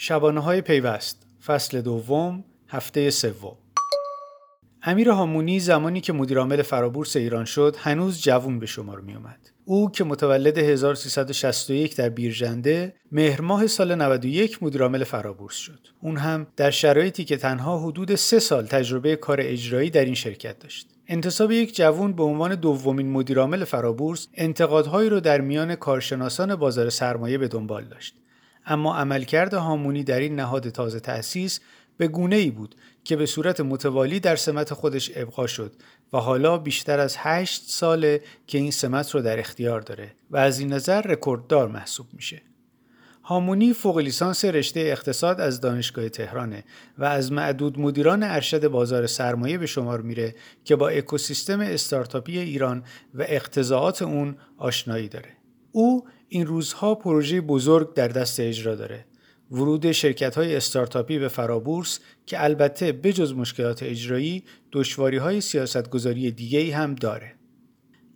شبانه های پیوست فصل دوم هفته سوم امیر هامونی زمانی که مدیرعامل فرابورس ایران شد هنوز جوون به شمار می اومد. او که متولد 1361 در بیرجنده مهر ماه سال 91 مدیرعامل فرابورس شد. اون هم در شرایطی که تنها حدود سه سال تجربه کار اجرایی در این شرکت داشت. انتصاب یک جوون به عنوان دومین مدیرعامل فرابورس انتقادهایی رو در میان کارشناسان بازار سرمایه به دنبال داشت. اما عملکرد هامونی در این نهاد تازه تأسیس به گونه ای بود که به صورت متوالی در سمت خودش ابقا شد و حالا بیشتر از هشت ساله که این سمت رو در اختیار داره و از این نظر رکورددار محسوب میشه. هامونی فوق لیسانس رشته اقتصاد از دانشگاه تهرانه و از معدود مدیران ارشد بازار سرمایه به شمار میره که با اکوسیستم استارتاپی ایران و اقتضاعات اون آشنایی داره. او این روزها پروژه بزرگ در دست اجرا داره. ورود شرکت های استارتاپی به فرابورس که البته بجز مشکلات اجرایی دشواری های سیاست گذاری دیگه هم داره.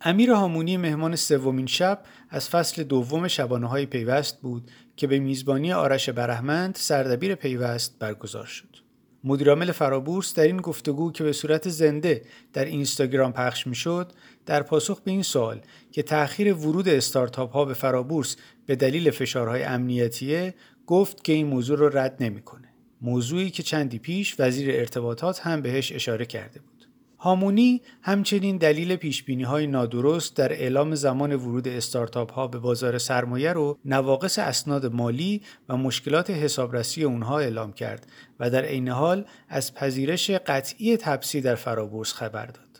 امیر هامونی مهمان سومین شب از فصل دوم شبانه های پیوست بود که به میزبانی آرش برهمند سردبیر پیوست برگزار شد. مدیرعامل فرابورس در این گفتگو که به صورت زنده در اینستاگرام پخش می‌شد در پاسخ به این سوال که تأخیر ورود استارتاپ ها به فرابورس به دلیل فشارهای امنیتیه گفت که این موضوع رو رد نمی‌کنه. موضوعی که چندی پیش وزیر ارتباطات هم بهش اشاره کرده بود. هامونی همچنین دلیل پیشبینی های نادرست در اعلام زمان ورود استارتاپ ها به بازار سرمایه رو نواقص اسناد مالی و مشکلات حسابرسی اونها اعلام کرد و در عین حال از پذیرش قطعی تپسی در فرابورس خبر داد.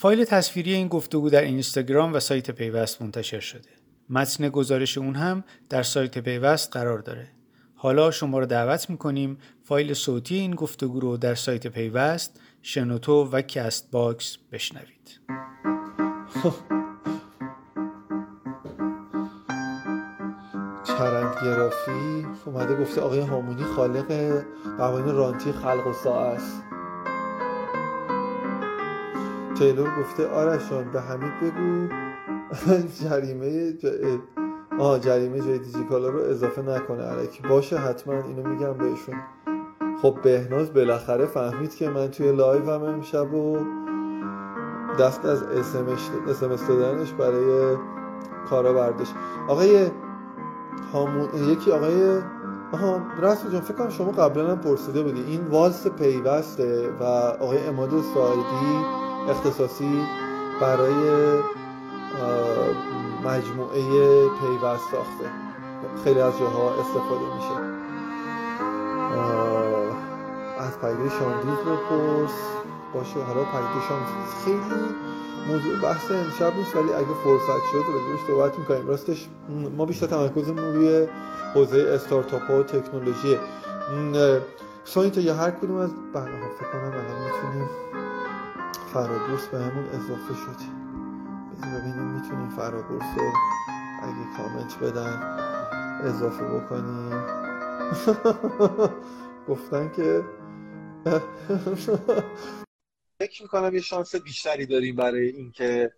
فایل تصویری این گفتگو در اینستاگرام و سایت پیوست منتشر شده. متن گزارش اون هم در سایت پیوست قرار داره. حالا شما رو دعوت می‌کنیم فایل صوتی این گفتگو رو در سایت پیوست شنوتو و Castbox بشنوید چرندگرافی اومده گفته آقای هامونی خالق قوانین رانتی خلق و است تیلور گفته آرشان به حمید بگو. جریمه آه جریمه جای دیجیکالا رو اضافه نکنه علکی باشه حتما اینو میگم بهشون. خب بهناز بالاخره فهمید که من توی لایو هم امشب و دست از اسمس دادنش برای کارا برداشت. آقای هامون یکی آقای آها رسول جان فکر کنم شما قبلا هم پرسیده بودی. این والس پیوسته و آقای اماد سایدی اختصاصی برای مجموعه پیوست ساخته. خیلی از جاها استفاده میشه. از پدیده شامدیز بپرس. باشه حالا پدیده شامدیز خیلی موضوع بحث امشب نیست ولی اگه فرصت شد راجبش صحبت می‌کنیم. راستش ما بیشتر تمرکزمون روی حوزه استارتاپ ها و تکنولوژی. سایت یا هر کدوم از برنامه فکر کنم الان می‌تونیم فرابورس به همون اضافه شد. ببینیم می‌تونیم فرابورس رو اگه کامنت بدن اضافه بکنیم. گفتن که فکر می‌کنم یه شانس بیشتری داریم برای اینکه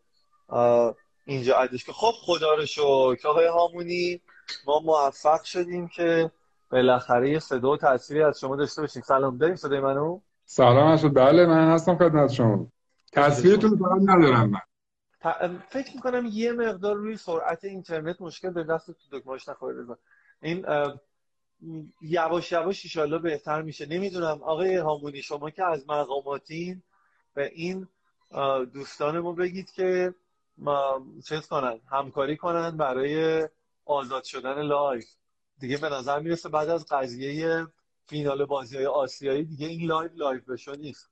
اینجا عدش که خب خدا رو شکر آقای هامونی ما موفق شدیم که بالاخره یه صدا و تأثیری از شما داشته باشیم. سلام داریم صدای منو؟ سلام اشد بله من هستم خدمت شما. تصویرتون فقط ندارم من. فکر می‌کنم یه مقدار روی سرعت اینترنت مشکل به دست تو دکمهاش نخوره این یواش یواش ایشالله بهتر میشه. نمی‌دونم آقای هامونی شما که از مقاماتین به این دوستان ما بگید که ما چیز کنن همکاری کنن برای آزاد شدن live دیگه به نظر می‌رسه بعد از قضیه فینال بازی های آسیایی دیگه این live live بشو نیست.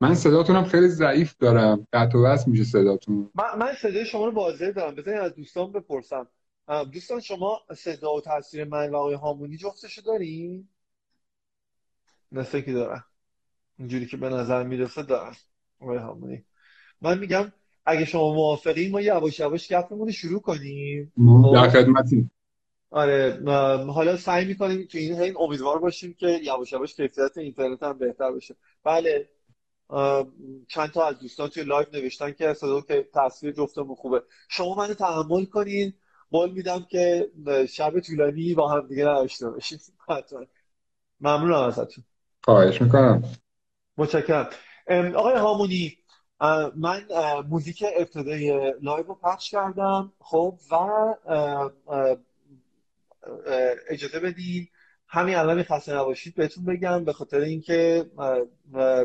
من صداتونم خیلی ضعیف دارم. قطع و میشه صداتون. من, من صدای شما رو واضح دارم. بذارید از دوستان بپرسم. دوستان شما صدا و تصویر من و آقای هامونی جفتشو دارین؟ مثل که دارن؟ اینجوری که به نظر می‌رسه دارن. آقای هامونی. من میگم اگه شما موافقی ما یواش یواش گپمون شروع کنیم. در خدمتیم. آره حالا سعی می‌کنیم تو این این امیدوار باشیم که یواش یواش کیفیت اینترنت هم بهتر بشه. بله. چند تا از دوستان توی live نوشتن که صدا که تصویر جفتمون خوبه. شما منو تحمل کنین. قول میدم که شب طولانی با هم دیگه نداشته باشیم ممنونم ازتون. خواهش می‌کنم. متشکرم. آقای هامونی من موزیک ابتدای live رو پخش کردم خب و اجازه بدین همین الان خسته نباشید بهتون بگم به خاطر اینکه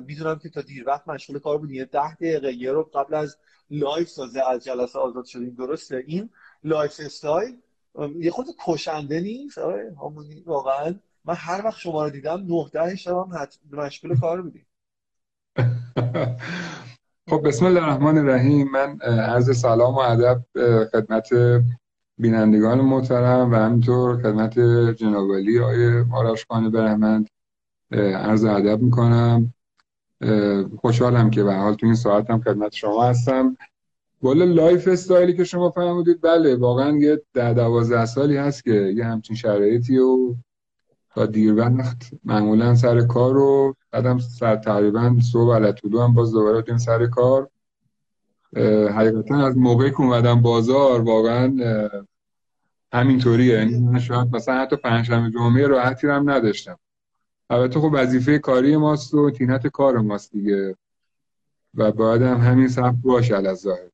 می‌دونم که تا دیر وقت مشغول کار بودین یه ده دقیقه یه رو قبل از live تازه از جلسه آزاد شدیم درسته؟ این lifestyle یه خود کشنده نیست؟ آره هامونی واقعا. من هر وقت شما رو دیدم نه ده شبم مشغول کار بودیم. خب بسم الله الرحمن الرحیم. من عرض سلام و ادب خدمت بینندگان محترم و همینطور خدمت جناب علی آقای آرش خان برحمند عرض ادب می‌کنم. خوشحالم که به حال تو این ساعت هم خدمت شما هستم. والا lifestyle ی که شما فرمودید بله واقعا یه ده دوازده سالی هست که یه همچین شرایطی و تا دیر وقت معمولا سر کار رو بعدم سر تقریبا صبح علی‌الطلوع هم باز دوباره سر کار. حقیقتا از موقعی که اومدم بازار واقعا همینطوریه. یعنی من شاید مثلا حتی پنجشنبه جمعه راحتی هم نداشتم. البته خب وظیفه کاری ماست و طینت کار ماست دیگه. و باید هم همین سبک باشه از ظاهر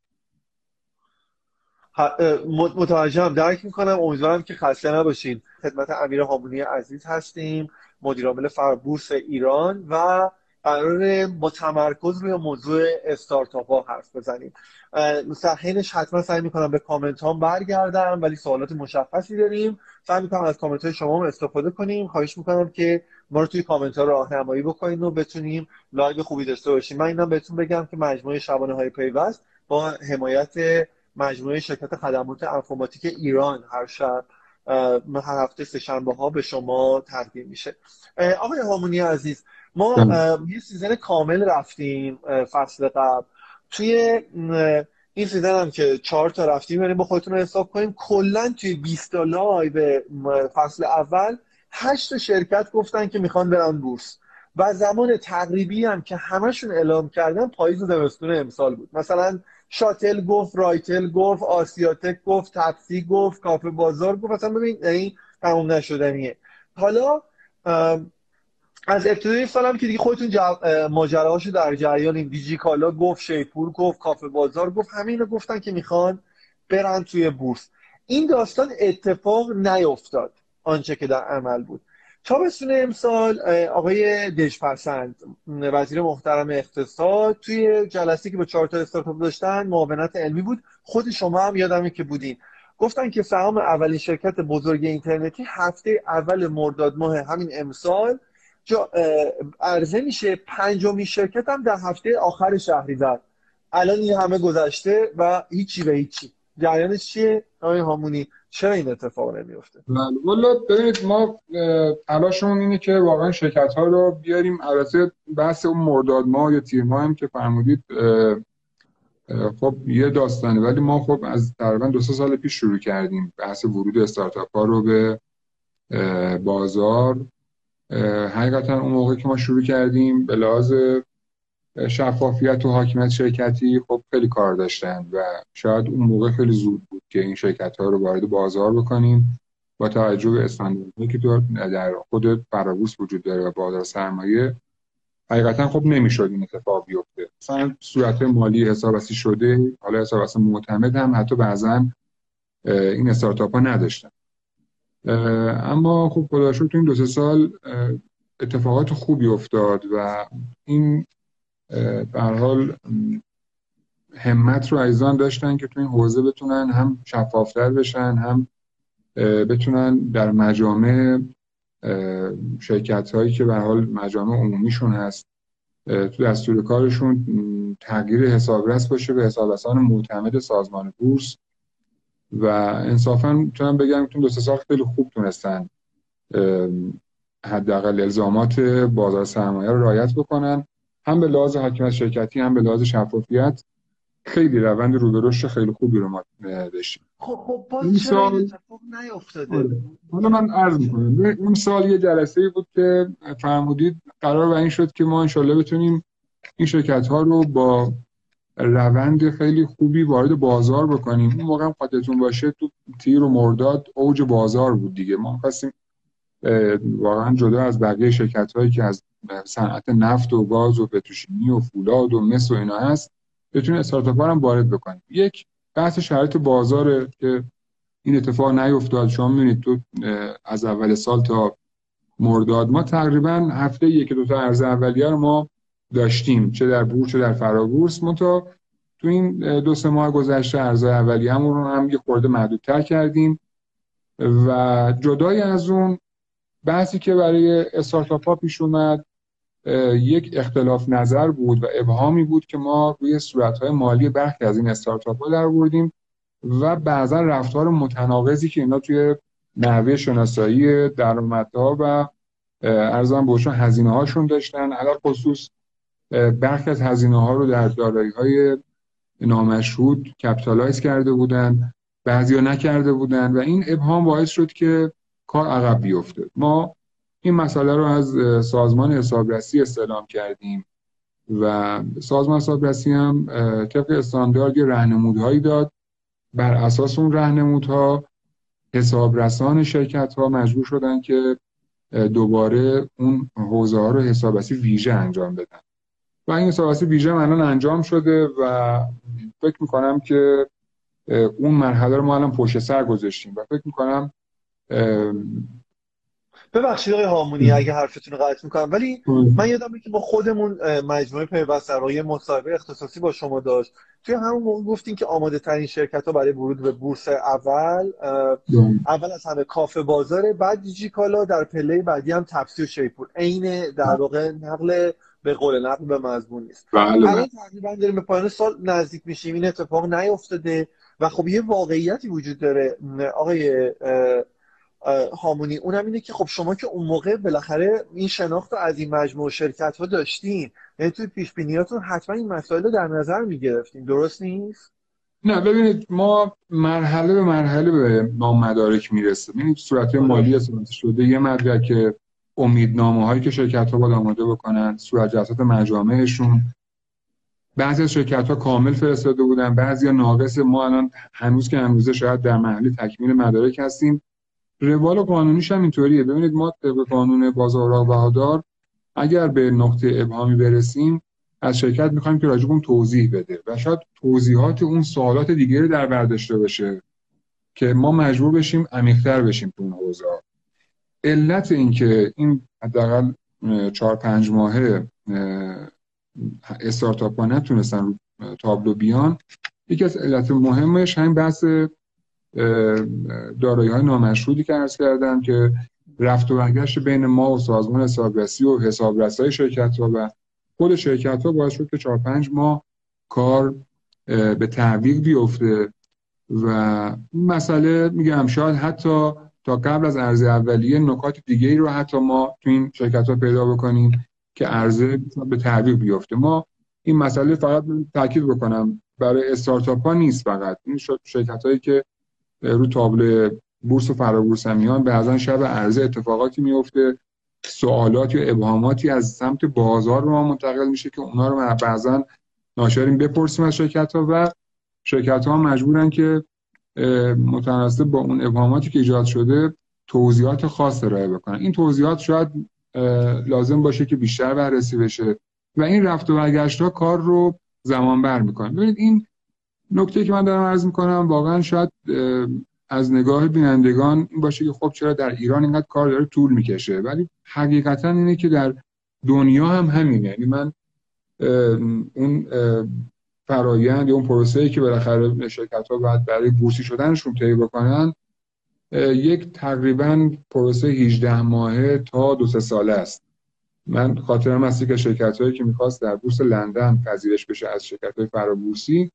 متوجهم. درک می‌کنم. امیدوارم که خسته نباشین. خدمت امیر هامونی عزیز هستیم. مدیرعامل فربورس ایران و قرار با تمرکز روی موضوع استارتاپ ها حرف بزنیم. حینش حتما سعی می‌کنم به کامنت ها برگردم ولی سوالات مشخصی داریم. سعی می‌کنم از کامنت های شما هم استفاده کنیم. خواهش می‌کنم که ما رو توی کامنت ها راهنمایی بکنید و بتونیم live خوبی داشته باشیم. من اینم بهتون بگم که مجموعه شبانه های پیوست با حمایت مجموعه شرکت خدمات انفورماتیک ایران هر شب هر هفته سه‌شنبه‌ها به شما تقدیم میشه. آقای هامونی عزیز ما یه season کامل رفتیم فصل قبل. توی این season هم که چهار تا رفتیم یعنی با خودتون رو حساب کنیم کلا توی 20 تا به فصل اول هشت تا شرکت گفتن که می‌خوان برن بورس. و زمان تقریبی هم که همشون اعلام کردن پاییز زمستون امسال بود. مثلا شاتل گفت رایتل گفت آسیاتک گفت تپسی گفت کافه بازار گفت. مثلا ببین این تموم نشدنیه. حالا از ابتدای سالم که دیگه خودتون ماجراهاشو در جریان دیجی کالا گفت شیپور گفت کافه بازار گفت همه اینو گفتن که می‌خوان برن توی بورس. این داستان اتفاق نیفتاد آنچه که در عمل بود. تابستون امسال آقای دژپسند وزیر محترم اقتصاد توی جلسه که با چهار تا استارتاپ داشتن معاونت علمی بود. خود شما هم یادمه که بودین. گفتن که سهام اولین شرکت بزرگ اینترنتی هفته اول مرداد ماه همین امسال جا عرضه میشه پنجمین شرکت هم در هفته آخر شهریور. الان این همه گذشته و هیچی به هیچی. جریانش چیه؟ آقای هامونی چرا این اتفاق نمیفته؟ بله. والا ببینید ما تلاشمون اینه که واقعا شرکت ها رو بیاریم. البته بحث اون مرداد ما یا تیر ما هم که فرمودید خب یه داستانه. ولی ما خب از تقریبا دو سال پیش شروع کردیم بحث ورود استارتاپ ها رو به بازار. حقیقتا اون موقع که ما شروع کردیم به لحاظ شفافیت و حاکمیت شرکتی خب خیلی کار داشتن و شاید اون موقع خیلی زود بود که این شرکت ها رو وارد بازار بکنیم. با توجه به استانداردهایی که در خود فرابورس وجود داره و بازار سرمایه حقیقتا خب نمی‌شد این اتفاق بیفته. مثلا صورت مالی حسابرسی شده حالا حسابرسی معتمد هم حتی بعضا این استارتاپ ها نداشتن. اما خب خدا تو این دو سه سال اتفاقات خوبی افتاد و این به حال همت رو عزیزان داشتن که تو این حوزه بتونن هم شفافتر بشن هم بتونن در مجامع شرکت هایی که به حال مجامع عمومیشون هست تو دستور کارشون تغییر حسابرس باشه به حسابرسان معتمد سازمان بورس. و انصافا می‌تونم بگم که دو سه سال خیلی خوب تونستن حداقل الزامات بازار سرمایه رو رعایت بکنن. هم به لحاظ حاکمیت شرکتی هم به لحاظ شفافیت خیلی روند رو به رشد خیلی خوبی رو ما داشتیم. خب خب باز این سال نیافتاده آره. حالا من عرض می‌کنم. اون سال یه جلسه ای بود که فرمودید قرار بر این شد که ما انشالله بتونیم این شرکت ها رو با روند خیلی خوبی وارد بازار بکنیم. اون موقع خاطرتون باشه تو تیر و مرداد اوج بازار بود دیگه. ما خواستیم واقعا جدا از بقیه شرکت هایی که از صنعت نفت و گاز و پتروشیمی و فولاد و مس و اینا هست بتونیم استارتاپ هم وارد بکنیم. یک بحث شرایط بازاره که این اتفاق نیفتاد. شما می‌بینید تو از اول سال تا مرداد ما تقریبا هفته یک دو تا ارز اولیه رو ما داشتیم چه در بورس چه در فرابورس. تا تو این دو سه ماه گذشته ارزهای اولیه همون رو هم یه خورده محدودتر کردیم. و جدای از اون بحثی که برای استارتاپ ها پیش اومد یک اختلاف نظر بود و ابهامی بود که ما روی صورتهای مالی برخی از این استارتاپ ها در بردیم و بعضا رفتار متناقضی که اینا توی نحوه شناسایی درآمدها و ارزان بهشون هزینه هاشون داشتن. علا خصوص برخی از هزینه ها رو در دارایی های نامشهود کپیتالایز کرده بودن بعضی ها نکرده بودن و این ابهام باعث شد که کار عقب بیفته. ما این مسئله رو از سازمان حسابرسی استعلام کردیم و سازمان حسابرسی هم طبق استاندارد راهنمودهایی داد. بر اساس اون راهنمودها حسابرسان شرکت ها مجبور شدن که دوباره اون حوزه ها رو حسابرسی ویژه انجام بدن. و این حسابرسی ویژه الان انجام شده و فکر می‌کنم که اون مرحله رو ما الان پشت سر گذاشتیم و فکر می‌کنم ببخشید آقای هامونی اگه حرفتون رو قطع می‌کنم. ولی من یادم که با خودمون مجموعه پیوست در مصاحبه اختصاصی با شما داشت. توی همون موقع گفتین که آماده ترین شرکت ها برای ورود به بورس اول اول از همه کافه بازاره بعد دیجیکالا در پله بعدی هم تپسی و شیپور. عین در واقع نقل به قول نقل به مضمون نیست. بله الان تقریبا داریم به پایان سال نزدیک میشیم. این اتفاق نیفتاده و خب یه واقعیتی وجود داره. آقای هامونی اونم اینه که خب شما که اون موقع بالاخره این شناخت رو از این مجموع شرکت ها داشتین یعنی توی پیش بینیاتون حتما این مسائل رو در نظر می‌گرفتین. درست نیست؟ نه ببینید ما مرحله به مرحله به نام مدارک می‌رسه. ببینید صورت. مالی اسمانت شده یه مدرک امیدنامه هایی که شرکت ها باید آماده بکنن صورت جلسات مجامعشون. بعضی از شرکت ها کامل فرستاده بودن بعضی ها ناقص. ما الان هنوز که امروزه شاید در محلی تکمیل مدارک هستیم. روال قانونیش هم اینطوریه. ببینید ما طبق قانون بازار بهادار اگر به نقطه ابهامی برسیم از شرکت می‌خوایم که راجب اون توضیح بده و شاید توضیحات اون سوالات دیگری در برداشته بشه که ما مجبور بشیم عمیق‌تر بشیم تو اون حوزه علت اینکه این حداقل چهار پنج ماهه استارتاپ ها نتونستن تابلو بیان یکی از علت مهمش همین بحث دارایی های نامشهودی که عرض کردم که رفت و برگشت بین ما و سازمان حسابرسی و حسابرس های شرکت ها و خود شرکت ها باعث شد که چهار پنج ماه کار به تعویق بیفته. و مسئله میگم شاید حتی تا قبل از عرضه اولیه نکات دیگه ای رو حتی ما تو این شرکت ها پیدا بکنیم که عرضه به تعویق بیفته. ما این مسئله فقط تاکید بکنم برای استارتاپ ها نیست فقط. این شرکت هایی که رو تابلو بورس و فرابورس هم میان بعضا شب عرضه اتفاقاتی میفته سوالات یا ابهاماتی از سمت بازار رو ما منتقل میشه که اونا رو بعضا ناشریم بپرسیم از شرکت ها و شرکت ها مجبورن که متناسب با اون ابهاماتی که ایجاد شده توضیحات خاص ارائه بکنن. این توضیحات شاید لازم باشه که بیشتر بررسی بشه و این رفت و برگشت ها کار رو زمان بر می‌کنه. ببینید این نکته که من دارم عرض می‌کنم واقعا شاید از نگاه بینندگان باشه که خب چرا در ایران اینقدر کار داره طول می‌کشه. ولی حقیقتا اینه که در دنیا هم همینه. یعنی من اون فرایند یا اون پروسه‌ای که بالاخره شرکت ها باید برای بورسی شدنشون طی بکنن یک تقریبا پروسه 18 ماهه تا دو سه ساله است. من خاطرم هستی که شرکت هایی که می‌خواست در بورس لندن پذیرش بشه از شرکت های فرابورسی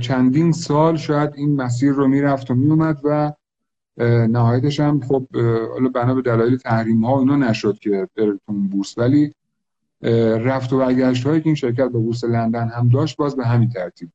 چندین سال شاید این مسیر رو می‌رفت و میومد و نهایتش هم خب حالا بنا به دلایل تحریم ها اینا نشد که بره بورس. ولی رفت و برگشت هایی که این شرکت به بورس لندن هم داشت باز به همین ترتیب.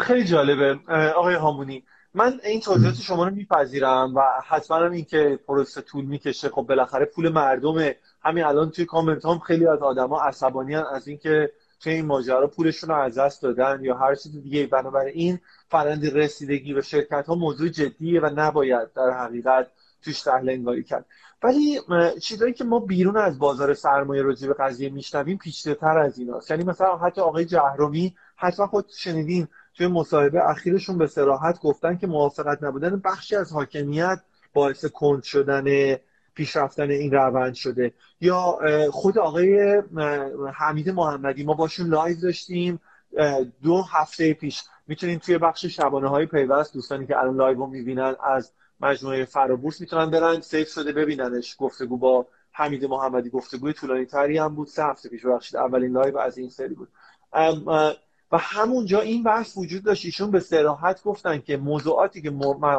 خیلی جالبه. آقای هامونی من این توضیحات شما رو میپذیرم و حتما هم این که پروسه طول می‌کشه. خب بالاخره پول مردمه. همین الان توی کامنت هم خیلی از آدما عصبانی از اینکه توی این ماجرا پولشون رو از دست دادن یا هر چیز دیگه بنابراین فرند رسیدگی به شرکت ها موضوع جدیه و نباید در حقیقت توش سهل انگاری کرد. ولی چیزایی که ما بیرون از بازار سرمایه راجع به قضیه میشنویم پیچیده‌تر از ایناست. یعنی مثلا حتی آقای جهرومی حتما خود شنیدین توی مصاحبه اخیرشون به سراحت گفتن که موافقت نبودن. بخشی از حاکمیت باعث کند شدن پیشرفتن این روند شده. یا خود آقای حمید محمدی ما باشون live داشتیم دو هفته پیش. می‌تونین توی بخش شبانه های پیوست دوستانی که الان live رو می‌بینن از مجموعه فرابورس می‌تونن برن save شده ببیننش. گفتگو با حمید محمدی گفتگوی طولانی تری هم بود. سه هفته پیش بخشید اولین live از این سری بود. و همونجا این بحث وجود داشت. ایشون به صراحت گفتن که موضوعاتی که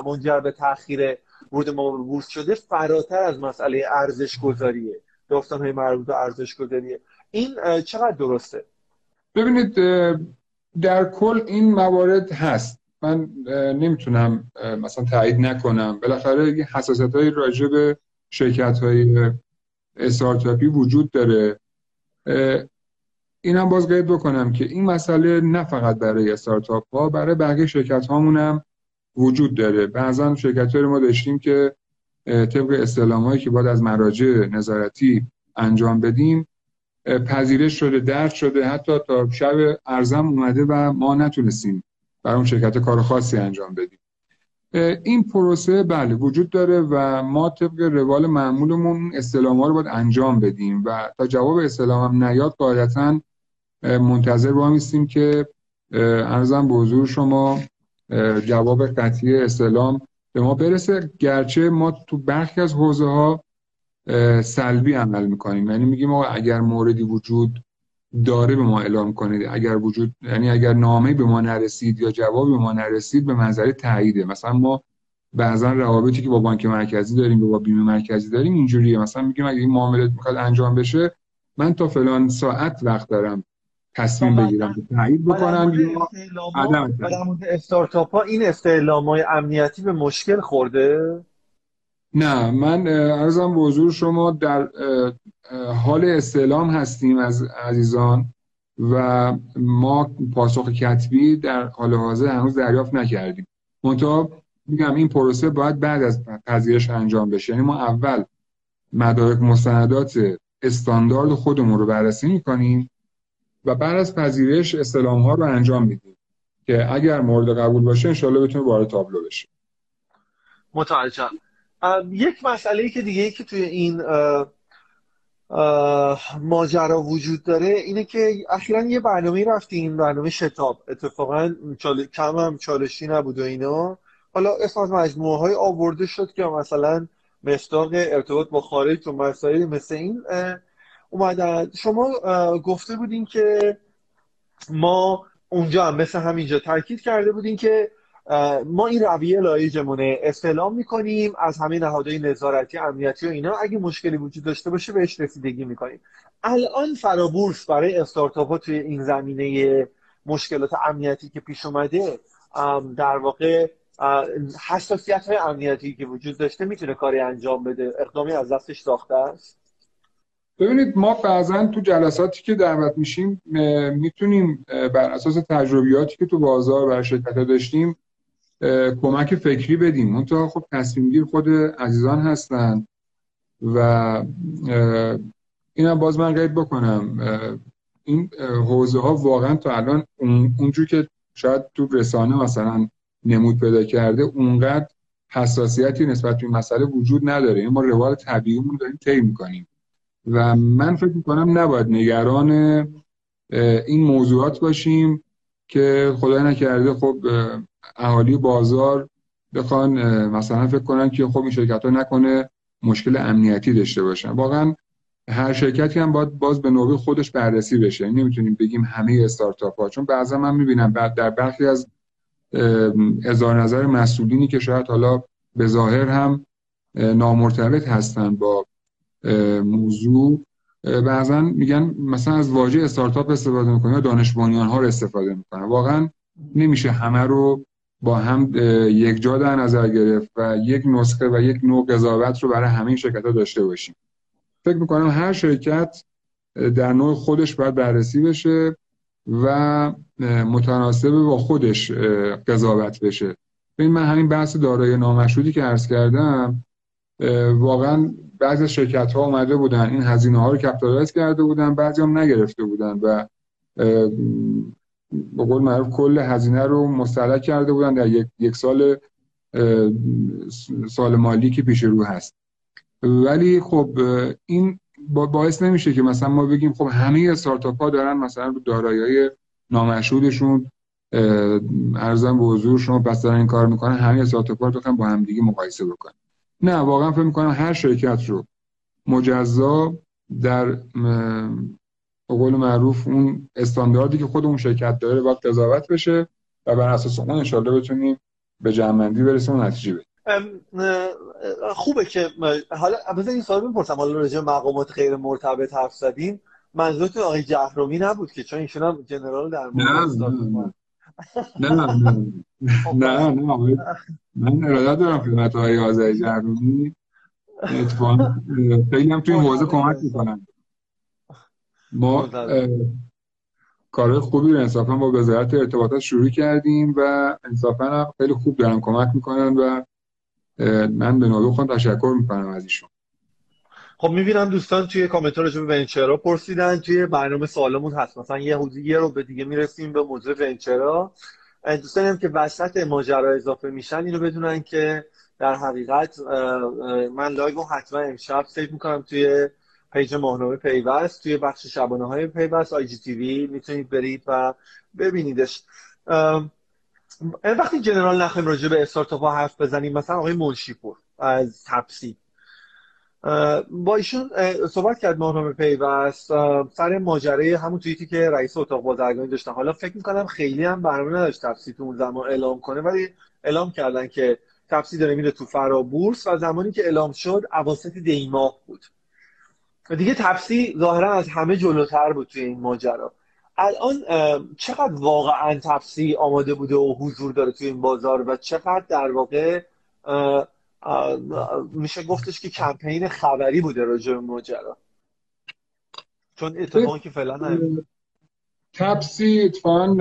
منجر به تاخیر ورود ما به بورس شده فراتر از مسئله ارزش گذاریه داستان های مربوط به ارزش گذاریه این چقدر درسته؟ ببینید در کل این موارد هست. من نمی‌تونم مثلا تایید نکنم. بالاخره حساسیت های راجع به شرکت های استارتاپی وجود داره. اینم باز قید بکنم که این مسئله نه فقط برای استارتاپ ها برای بقیه شرکت هامون هم وجود داره. بعضا شرکت ما داشتیم که طبق استعلام که باید از مراجع نظارتی انجام بدیم پذیرش شده درد شده حتی تا شب ارزم اومده و ما نتونستیم برای اون شرکت کار خاصی انجام بدیم. این پروسه بله وجود داره و ما طبق روال معمولمون استعلام ها رو باید انجام بدیم و تا جواب استعلام هم نیاد قاعدتا منتظر با که ارزم به حضور شما جواب قطعی استعلام به ما برسه. گرچه ما تو برخی از حوزه ها سلبی عمل می‌کنیم. یعنی میگیم اگر موردی وجود داره به ما اعلام کنید اگر وجود یعنی اگر نامه به ما نرسید یا جوابی به ما نرسید به منظر تاییده. مثلا ما بعضا روابطی که با بانک مرکزی داریم با بیمه مرکزی داریم اینجوریه. مثلا میگیم اگه این معامله می‌خواد انجام بشه من تا فلان ساعت وقت دارم تصمیم بگیرم تایید بکنم یا عدم استارتاپ ها این استعلام های امنیتی به مشکل خورده؟ نه من ارزم به حضور شما در حال استعلام هستیم از عزیزان و ما پاسخ کتبی در حال حاضر هنوز دریافت نکردیم. منتها میگم این پروسه باید بعد از پذیرش انجام بشه. یعنی ما اول مدارک مستندات استاندارد خودمون رو بررسی می‌کنیم و بعد از پذیرش استلام ها رو انجام میدیم که اگر مورد قبول باشه انشالله بتونه وارد تابلو بشه. متوجهم یک مسئله که دیگه ای که توی این ماجرا وجود داره اینه که اخیرا یه برنامه رفتیم برنامه شتاب. اتفاقا کم هم چالشی نبود و اینا. حالا اسم از مجموعه های آورده شد که مثلا مصداق ارتباط با خارج و مسائل مثل این اومدن. شما گفته بودین که ما اونجا هم مثل همینجا تاکید کرده بودین که ما این رویه لایجمونه استعلام می‌کنیم از همه نهادهای نظارتی امنیتی و اینا. اگه مشکلی وجود داشته باشه بهش رسیدگی می‌کنیم. الان فرابورس برای استارتاپ ها توی این زمینه مشکلات امنیتی که پیش اومده در واقع حساسیت های امنیتی که وجود داشته می‌تونه کاری انجام بده. اقدامی از دستش ساخته است. ببینید ما بعضا تو جلساتی که دعوت میشیم می‌تونیم بر اساس تجربیاتی که تو بازار برای شرکت داشتیم کمک فکری بدیم. منتها خب تصمیم گیر خود عزیزان هستن و اینم باز من قید بکنم. این حوزه ها واقعا تا الان اونجور که شاید تو رسانه مثلا نمود پیدا کرده اونقدر حساسیتی نسبت به این مسئله وجود نداره. این ما روال طبیعیمون داریم طی می‌کنیم. و من فکر می‌کنم نباید نگران این موضوعات باشیم که خدای نکرده خب اهالی بازار بخوان مثلا فکر کنن که خب این شرکت ها نکنه مشکل امنیتی داشته باشن. واقعا هر شرکتی هم باید باز به نوبه خودش بررسی بشه. نمی‌تونیم بگیم همه استارتاپ ها چون بعضا من می‌بینم در برخی از اظهار نظر مسئولینی که شاید حالا به ظاهر هم نامرتبط هستن با موضوع بعضا میگن مثلا از واژه استارتاپ استفاده می‌کنن یا دانش ها رو استفاده می‌کنن. واقعا نمیشه همه رو با هم یک جا در نظر گرفت و یک نسخه و یک نوع قضاوت رو برای همه شرکت ها داشته باشیم. فکر می‌کنم هر شرکت در نوع خودش باید بررسی بشه و متناسب با خودش قضاوت بشه. ببین من همین بحث دارایی نامشروطی که عرض کردم واقعا بعضی شرکت ها اومده بودن این هزینه ها رو کپیتالایز کرده بودن بعضی هم نگرفته بودن و به قول معروف کل هزینه رو مستلک کرده بودن در یک, یک سال سال مالی که پیش رو هست. ولی خب این باعث نمیشه که مثلا ما بگیم خب همه استارتاپ ها دارن مثلا رو دارایی نامشهودشون ارزم به حضور شما پس دارن این کار می‌کنن همه استارتاپ ها رو با همدیگه مقایسه بکنن. نه واقعا فکر می‌کنم هر شرکت رو مجزا در قول معروف اون استانداردی که خود اون شرکت داره باید قضاوت بشه و بر اساس اون انشالله بتونیم به جمعندی برسیم و نتیجه بدیم. خوبه که حالا بذار این سوال بپرسم. حالا راجع مقامات غیر مرتبط حرف زدیم منظورتون آقای جهرومی نبود که؟ چون ایشون هم جنرال در مورد نه نه نه نه نه من ارادت دارم خدمت های آزای جهرومی اتفاقا خیلی هم توی موضوع کمک می‌کنن ما کارهای خوبی رو انصافا با وزارت ارتباطات شروع کردیم و انصافا خیلی خوب دارن کمک می‌کنن و من به نوبه خود تشکر می‌کنم از ایشون. خب می‌بینم دوستان توی کامنت راجع به ونچرا پرسیدن توی برنامه سوالمون هست. مثلا یه حدودی یه رو به دیگه می‌رسیم به موضوع ونچرا. دوستان هم که وسط ماجرا اضافه میشن اینو بدونن که در حقیقت من live حتما امشب save می‌کنم توی page ماهنامه پیوست. توی بخش شبانه های پیوست IGTV می‌تونید برید و ببینیدش. وقتی general نخواهیم راجع به استارتاپ ها حرف بزنیم مثلا آقای منشیپور از تپسی. با ایشون صحبت کرد ماهنامه پیوست. سر ماجرای همون توییتی که رئیس اتاق بازرگانی داشتن. حالا فکر می‌کنم خیلی هم برنامه نداشت تپسی تو اون زمان اعلام کنه ولی اعلام کردن که تپسی داره میره تو فرابورس و زمانی که اعلام شد اواسط دیماه بود. دیگه تپسی ظاهرا از همه جلوتر بود توی این ماجرا. الان چقدر واقعا تپسی آماده بوده و حضور داره توی این بازار و چقدر در واقع میشه گفتش که کمپین خبری بوده راجع به ماجرا؟ چون اتفاقی که فعلا تپسی اتفاقا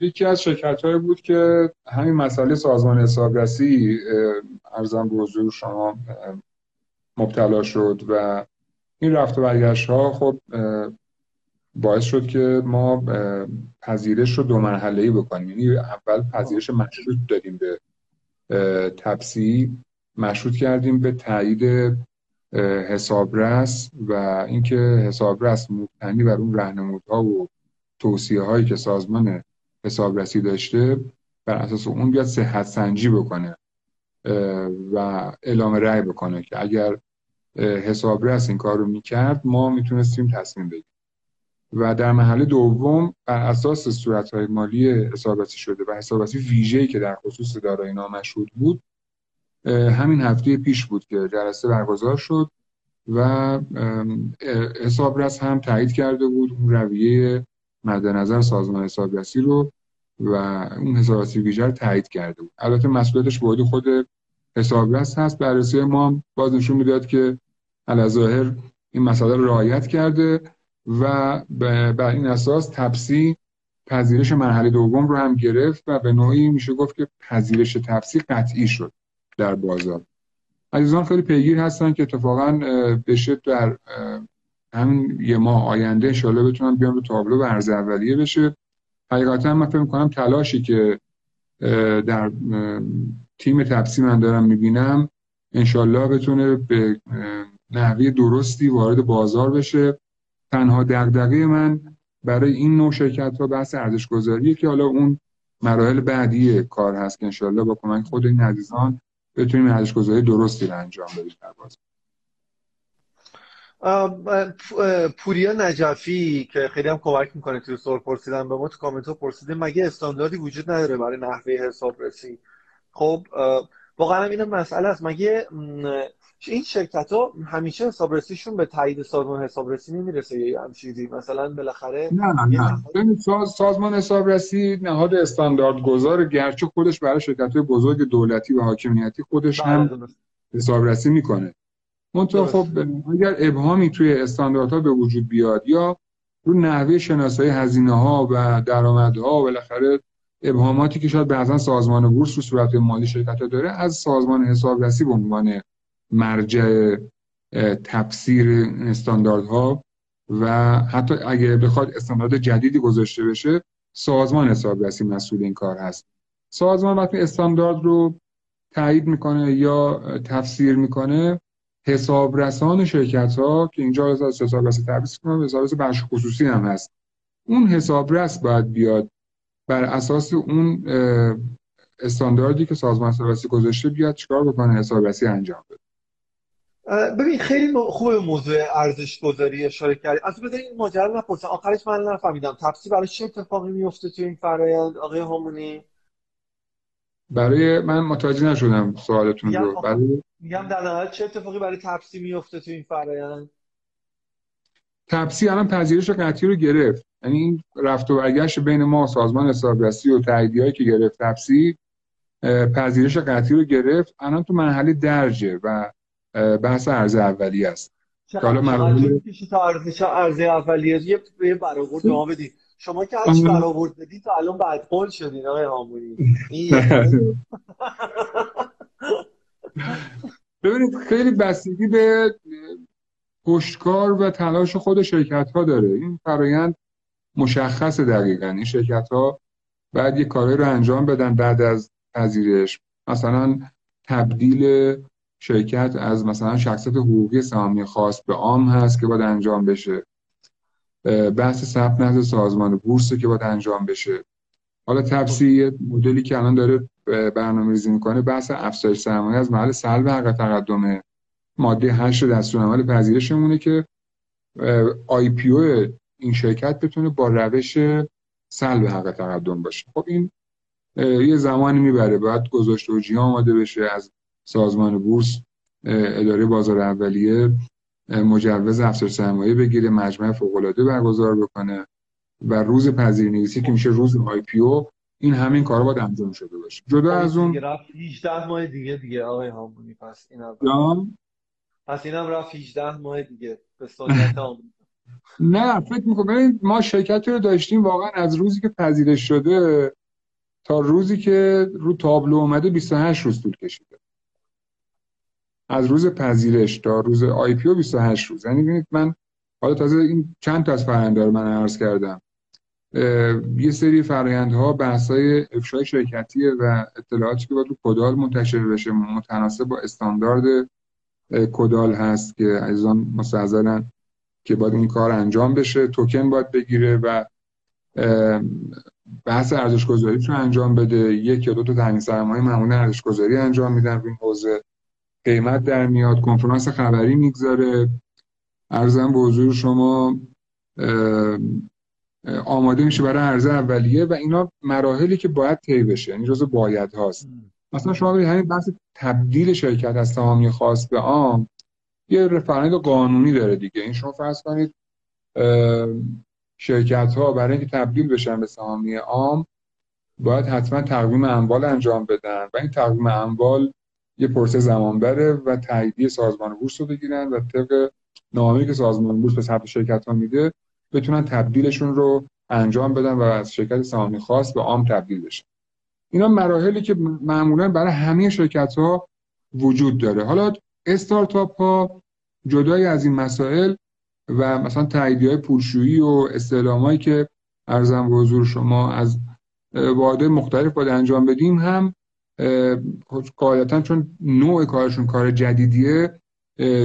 یکی از شرکت بود که همین مسئله سازمان حسابرسی ارزم به حضور شما مبتلا شد و این رفت و برگشت ها خب باعث شد که ما پذیرش رو دو مرحله ای بکنیم. یعنی اول پذیرش مشروط دادیم به تپسی مشروط کردیم به تایید حسابرس و اینکه حسابرس مبتنی بر اون راهنمودها و توصیه هایی که سازمان حسابرسی داشته بر اساس اون بیاد صحت سنجی بکنه و اعلام رأی بکنه که اگر حسابرس این کار رو می‌کرد. ما می‌تونستیم تصمیم بگیریم. و در محل دوم بر اساس صورتهای مالی حسابرسی شده و حسابرسی ویژه‌ای که در خصوص دارایی نامشهود بود همین هفته پیش بود که جلسه برگزار شد و حسابرس هم تایید کرده بود اون رویه مد نظر سازمان حسابرسی رو و اون حسابرسی ویژه رو تایید کرده بود. البته مسئولیتش بودی خود حسابرس هست. بررسی ما باز نشون می‌داد که ظاهر این مسئله رو رعایت کرده و بر این اساس تپسی پذیرش مرحله دوم رو هم گرفت و به نوعی میشه گفت که پذیرش تپسی قطعی شد در بازار. عزیزان خیلی پیگیر هستن که اتفاقا بشه در همین یه ماه آینده انشالله بتونن بیان به تابلو و عرض اولیه بشه. حقیقتا من فکر می‌کنم تلاشی که در تیم تپسی من دارم می‌بینم. انشالله بتونه به نحوه درستی وارد بازار بشه. تنها دغدغه من برای این نوع شرکت ها بحث ارزش گذاریه که حالا اون مراحل بعدی کار هست که انشالله با کمک خود این عزیزان بتونیم ارزش گذاری درستی رو انجام بدیم در بازار. پوریا نجفی که خیلی هم کمک می‌کنه توی سوال پرسیدن به ما تو کامنت ها پرسیده مگه استانداردی وجود نداره برای نحوه حسابرسی خب واقعا این مسئله است. مگه این شرکت ها همیشه حسابرسیشون به تایید سازمان حسابرسی نمی‌رسه؟ یا هم چیزی مثلا بالاخره نه نه نه. سازمان حسابرسی نهاد استاندارد گذار گرچه خودش برای شرکت های بزرگ دولتی و حاکمیتی خودش هم بله، حسابرسی می‌کنه. منطقه خب اگر ابهامی توی استانداردها به وجود بیاد یا رو نحوه شناسایی هزینه ها و درآمدها بالاخره ابهاماتی که شاید بعضا سازمان بورس رو صورت مالی شرکت ها داره از سازمان حسابرسی به عنوان مرجع تفسیر استانداردها و حتی اگه بخواد استاندارد جدیدی گذاشته بشه سازمان حسابرسی مسئول این کار هست. سازمان وقتی استاندارد رو تایید می‌کنه یا تفسیر می‌کنه حسابرسان شرکت ها که اینجا از حسابرس تبریز کنه حسابرس بخش خصوصی هم هست. اون حسابرس باید بیاد بر اساس اون استانداردی که سازمان حسابرسی گذاشته بیاد چیکار بکنه حسابرسی انجام بده. ببین خیلی خوب موضوع ارزش گذاری اشاره کردی. از بذار این ماجرا نپرسم. آخرش من نفهمیدم. تپسی برای چه اتفاقی میفته تو این فرایند آقای همونی برای من متوجه نشدم سوالتون رو. برای میگم در نهایت چه اتفاقی برای تپسی میفته تو این فرایند؟ تپسی الان پذیرش قطعی رو گرفت. یعنی این رفت و برگشت بین ما سازمان حسابرسی و تاییدیایی که گرفت تپسی پذیرش قطعی رو گرفت. الان تو مرحله درجه و بحث عرضه اولیه است. حالا مراحل تا ارزش عرضه اولیه یه برآورد ما بدید. شما که هرچی برآورد بدید تا الان بعد قول شدین آقای هامونی ببینید خیلی بستگی به پشتکار و تلاش خود شرکت ها داره. این فرایند مشخص دقیقا. این شرکت ها بعد یه کاری رو انجام بدن بعد از پذیرش. مثلا تبدیل شرکت از مثلا شخصیت حقوقی سهامی خاص به عام هست که باید انجام بشه. بحث ثبت نزد سازمان بورس که باید انجام بشه. حالا تفسیر مدلی که الان داره برنامه ریزی می‌کنه بحث افزایش سرمایه از محل سلب حق تقدم ماده 8 دستورالعمل پذیرشمونه که IPO این شرکت بتونه با روش سلب حق تقدم باشه. خب این یه زمانی می‌بره. باید گذاشته و آماده بشه. از سازمان بورس اداره بازار اولیه مجوز افزایش سرمایه بگیره مجمع فوق العاده برگزار بکنه و روز پذیره‌نویسی که میشه روز IPO این همین کارا باید انجام شده باشه. جدا از اون 18 ماه دیگه دیگه آقای هامونی پس اینم پس اینم رفت 18 ماه دیگه. به سالت نه فکر می‌کنم. ما شرکتی رو داشتیم واقعا از روزی که پذیرش شده تا روزی که رو تابلو اومده 28 روز طول کشیده. از روز پذیرش تا روز آی پی او 28 روز. یعنی ببینید من حالا تازه این چند تا از فرآیندها رو من عرض کردم. یه سری فرآیندها بحث‌های افشای شرکتیه و اطلاعاتی که باید رو کدال منتشر بشه متناسب با استاندارد کدال هست که عزیزان مستحضرن که باید این کار انجام بشه. توکن باید بگیره و بحث ارزش گذاری رو انجام بده. یک یا دو تا تامین سرمایه معمولا ارزش گذاری انجام میدن. روی این حوزه قیمت در میاد. کنفرانس خبری می‌گذاره. ارزم به حضور شما آماده میشه برای عرضه اولیه و اینا مراحلی که باید طی بشه. یعنی جزء باید هاست مثلا شما ببینید همین بحث تبدیل شرکت از سهامی خاص به عام یه رفرند قانونی داره دیگه. این شما فرض کنید شرکت ها برای اینکه تبدیل بشن به سهامی عام باید حتما تقویم اموال انجام بدن و این تقویم اموال یه پرسه زمان بره و تاییدیه سازمان بورس رو بگیرن و طبق نامه‌ای که سازمان بورس به ثبت شرکت ها میده بتونن تبدیلشون رو انجام بدن و از شرکت سهامی خاص به عام تبدیل بشن. اینا مراحلی که معمولا برای همه شرکت ها وجود داره. حالا استارتاپ ها جدای از این مسائل و مثلا تاییدی های پولشویی و استعلامایی که ارزم به حضور شما از واحد مختلف باید انجام بدیم هم قاعدتا چون نوع کارشون کار جدیدیه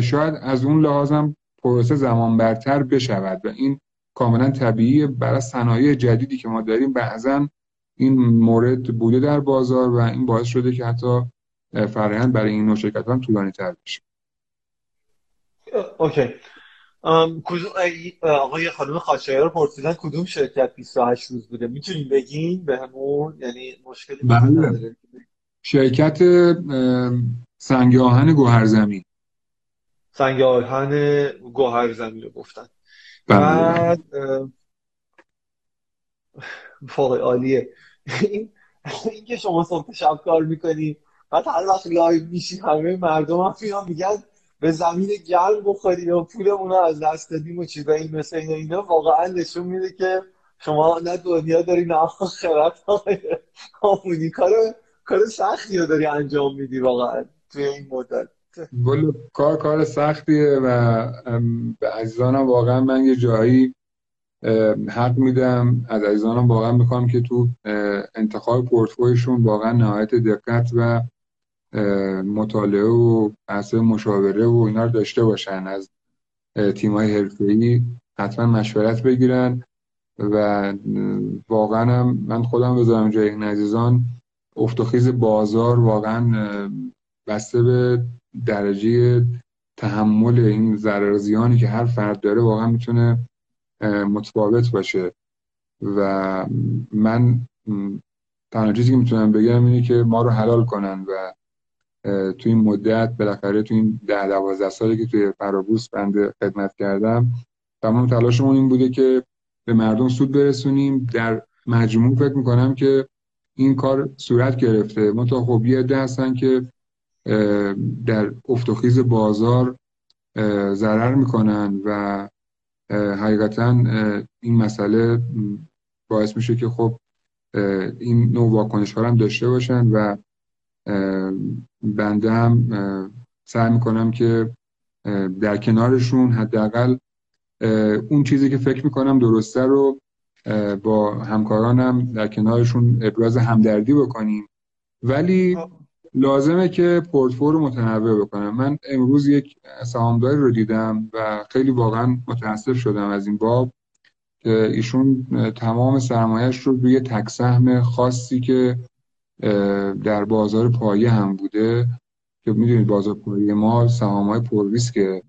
شاید از اون لحاظم پروسه زمان برتر بشود و این کاملا طبیعی برای صنایع جدیدی که ما داریم. بعضا این مورد بوده در بازار و این باعث شده که حتی فرآیند برای این نوع شرکت هم طولانی تر بشه. اوکی. آقای خانم خاچایی رو پرسیدن کدوم شرکت 28 روز بوده؟ می‌تونیم بگین؟ به همون یعنی مشکلی بله. شرکت سنگ آهن گوهرزمین سنگ آهن گوهرزمین رو گفتن. بله. بعد فوق عالیه. این که شما صبح شب کار می‌کنی بعد هر وقت live میشی همه مردم هم میان میگن به زمین گرم بخوری یا پولمون رو از دست دادیم و چیزا این مثل اینا. اینا واقعا نشون میده که شما نه دنیا داری نه آخرت. هامونی. کار کار سختی رو داری انجام میدی واقعا توی این مدت. کار کار سختیه و به عزیزانم واقعا من یه جایی حق میدم. از عزیزانم واقعا می‌خوام که تو انتخاب پورتفویشون واقعا نهایت دقت و مطالعه و بحث مشاوره و اینا رو داشته باشن. از تیمای حرفه‌ای حتما مشورت بگیرن و واقعا من خودم بذارم جای این عزیزان افتخیز بازار واقعا بسته به درجه تحمل این ضرر زیانی که هر فرد داره واقعا می‌تونه متفاوت باشه. و من تنها چیزی که می‌تونم بگم اینه که ما رو حلال کنن و تو این مدت بالاخره تو این ده دوازده سالی که توی فرابوس بنده خدمت کردم تمام تلاشمون این بوده که به مردم سود برسونیم. در مجموع فکر می‌کنم که این کار صورت گرفته. منتها خب یه هستن که در افتخیز بازار ضرر می‌کنن و حقیقتا این مسئله باعث میشه که خب این نوع واکنش ها هم داشته باشن و بنده هم سعی می‌کنم که در کنارشون حداقل اون چیزی که فکر می‌کنم درسته رو با همکارانم در کنارشون ابراز همدردی بکنیم ولی. لازمه که پورتفول رو متنوع بکنم. من امروز یک سهامداری رو دیدم و خیلی واقعا متاسف شدم از این باب که ایشون تمام سرمایهش رو روی تک سهم خاصی که در بازار پایه هم بوده که می‌دونید بازار پایه ما سهام های که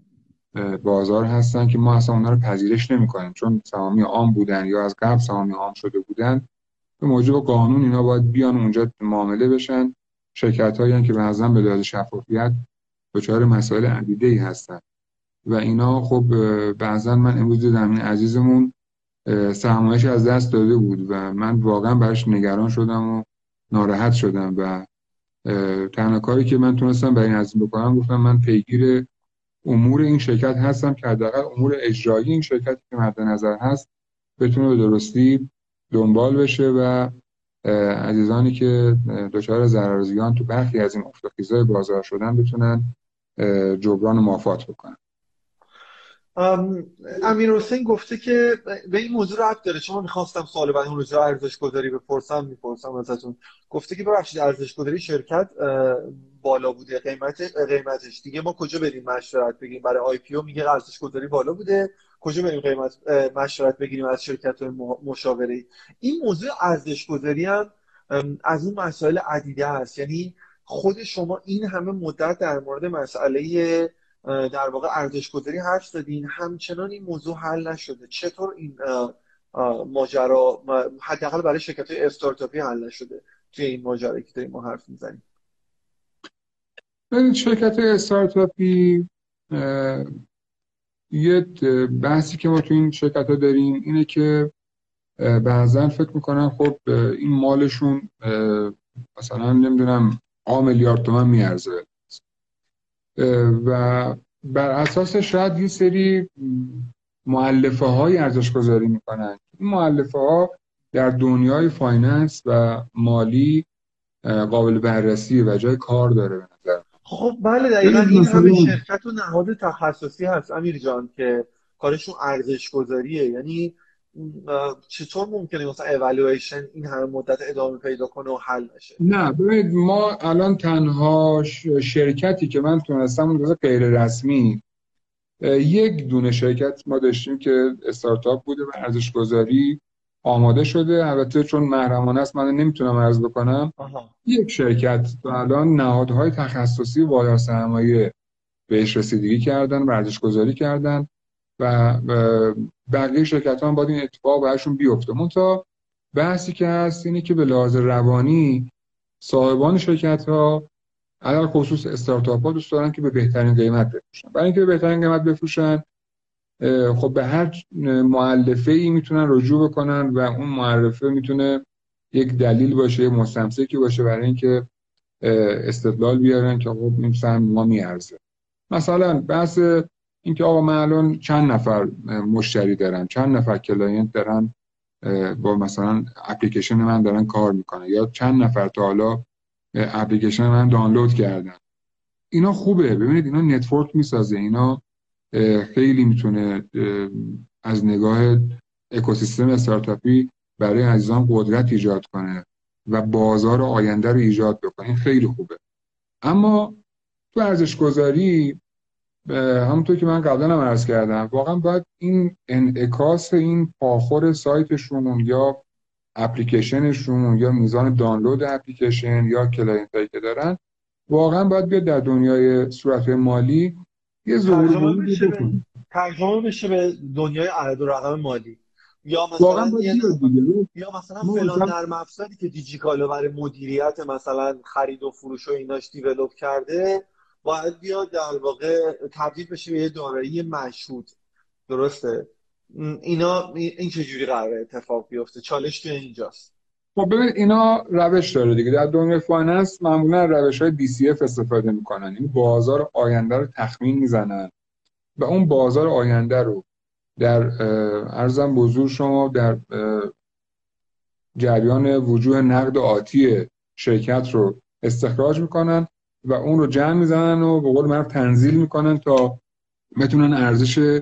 بازار هستن که ما اصلا اونا رو پذیرش نمی‌کنیم. چون سهامی عام بودن یا از قبل سهامی عام شده بودن به موجب قانون اینا باید بیان اونجا معامله بشن. شرکت هایی که بعضا به لحاظ شفافیت دچار مسائل عدیده ای هستن و اینا خب بعضا من امروز دیدم این عزیزمون سرمایش از دست داده بود و من واقعا براش نگران شدم و ناراحت شدم و تنها کاری که من تونستم برای این عزیز بکنم گفتم من پیگیر امور این شرکت هستم که حداقل امور اجرایی این شرکت که مد نظر هست بتونه به درستی دنبال بشه و عزیزانی که دچار ضرر زیان تو برخی از این افتخیزهای بازار شدن بتونن جبران مافات بکنن. امیر حسین گفته که به این موضوع ربط داره. چون می‌خواستم سوال بعد اون رو ارزش گذاری بپرسم می‌پرسم ازتون. گفته که ببخشید ارزش گذاری شرکت بالا بوده. قیمت قیمتش. دیگه ما کجا بریم مشورت بگیریم؟ برای آی پی او میگه ارزش گذاری بالا بوده. کجا بریم قیمت مشورت بگیریم از شرکت های مشاوره این موضوع ارزش گذاری هم از اون مسائل عدیده است. یعنی خود شما این همه مدت در مورد مسئله در واقع ارزش گذاری حرف زدین همچنان این موضوع حل نشده. چطور این ماجرا حداقل برای شرکت های استارتاپی حل نشده توی این ماجرایی که داریم ما حرف می‌زنیم؟ شرکت استارتاپی یه بحثی که ما تو این شرکت ها داریم اینه که بعضا فکر می‌کنن خب این مالشون مثلا نمی‌دونم آ میلیارد تومن میارزه. و بر اساس شاید یه سری مؤلفه های ارزش گذاری می‌کنن. این مؤلفه ها در دنیای finance و مالی قابل بررسی و جای کار داره به نظر خب بله دقیقا این همه شرکت و نهاد تخصصی هست امیر جان که کارشون ارزش گذاریه یعنی چطور ممکنه مثلا اولویشن این همه مدت ادامه پیدا کنه و حل نشه؟ نه ببینید ما الان تنها شرکتی که من تونستم اون غیر رسمی. یک دونه شرکت ما داشتیم که استارتاپ بوده و ارزش گذاری آماده شده. البته چون محرمانه است من نمی‌تونم عرض بکنم. یک شرکت و الان نهادهای تخصصی بالا سرمایه بهش رسیدگی کردن ورزش گذاری کردن و بقیه شرکت ها باید این اتفاق برشون بیفته. منتها بحثی که هست اینه که به لحاظ روانی صاحبان شرکت ها علی الخصوص استارتاپ ها دوست دارن که به بهترین قیمت بفروشن. برای اینکه به بهترین قیمت بفروشن خب به هر مؤلفه ای می‌تونن رجوع بکنن و اون مؤلفه می‌تونه یک دلیل باشه مستمسکی باشه برای اینکه استدلال بیارن که خب این سهم ما میارزه. مثلا بحث اینکه آقا من الان چند نفر مشتری دارم چند نفر client دارن با مثلا اپلیکیشن من دارن کار می‌کنن یا چند نفر تا حالا اپلیکیشن من دانلود کردن. اینا خوبه. ببینید اینا network می‌سازه اینا خیلی می‌تونه از نگاه اکوسیستم استارتاپی برای عزیزان قدرت ایجاد کنه و بازار آینده رو ایجاد بکنه. خیلی خوبه. اما تو ارزش گذاری همونطور که من قبلا هم عرض کردم واقعا باید این انعکاس این پاخور سایتشون یا اپلیکیشنشون یا میزان دانلود اپلیکیشن یا client که دارن واقعا باید بیاد در دنیای صورت مالی یه ترجمه بشه به ترجمه بشه به دنیای عدد و رقم مالی. یا مثلا یا مثلا فلان نرم افزاری که دیجیکالا برای مدیریت مثلا خرید و فروش و ایناش develop کرده باید بیاد در واقع تبدیل بشه به یه دارایی مشهود. درسته؟ اینا این چجوری قراره اتفاق بیفته؟ چالش که اینجاست. خب ببین اینا روش داره دیگه. در دنیای finance معمولا روش های DCF استفاده می‌کنن. این یعنی بازار آینده رو تخمین می‌زنن. و اون بازار آینده رو در عرضم به حضور شما در جریان وجوه نقد آتی شرکت رو استخراج می‌کنن و اون رو جمع می‌زنن و به قول معروف تنزیل می‌کنن تا بتونن ارزش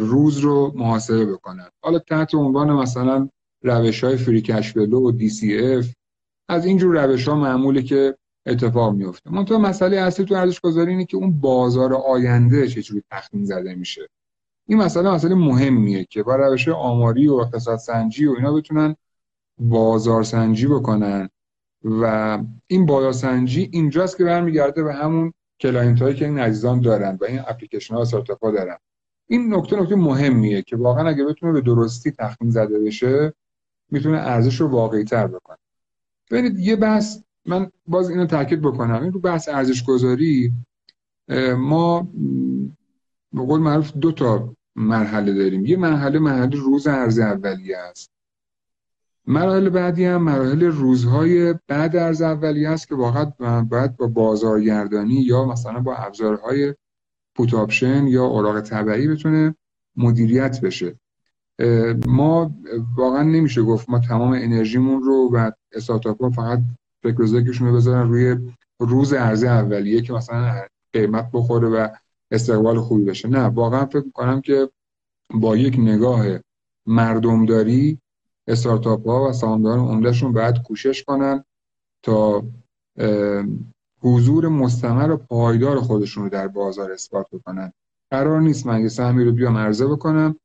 روز رو محاسبه بکنن. حالا تحت عنوان مثلا روش های فری کش و دی سی اف از اینجور روش ها معموله که اتفاق میفته منتها مسئله اصلی تو ارزش گذاری اینه که اون بازار آینده چجوری تخمین زده میشه. این مسئله مسئله مهمیه که با روش آماری و اقتصاد سنجی و اینا بتونن بازار سنجی بکنن. و این بازارسنجی اینجاست که برمیگرده به همون client هایی که این عزیزان دارن و این اپلیکیشن ها ها دارن. این نکته نکته مهمیه که واقعا اگه بتونه به درستی تخمین زده بشه می‌تونه ارزش رو واقعی تر بکنه. ببینید یه بحث من باز اینو تاکید بکنم. این رو بحث ارزش گذاری ما به قول معروف دو تا مرحله داریم. یه مرحله مرحله روز عرضه اولیه است. مراحل بعدی هم مراحل روزهای بعد عرضه اولیه است که واقعا باید با بازارگردانی یا مثلا با ابزارهای put option یا اوراق تبعی بتونه مدیریت بشه. ما واقعا نمیشه گفت ما تمام انرژیمون رو و استارتاپ فقط فکر رو بذارن روی روز عرضه اولیه که مثلا قیمت بخوره و استقبال خوبی بشه. نه واقعا فکر کنم که با یک نگاه مردمداری استارتاپ ها و سهامداران عمدهشون باید کوشش کنن تا حضور مستمر و پایدار خودشون رو در بازار اثبات بکنن. قرار نیست من یه سهمی رو بیام عرضه بکنم.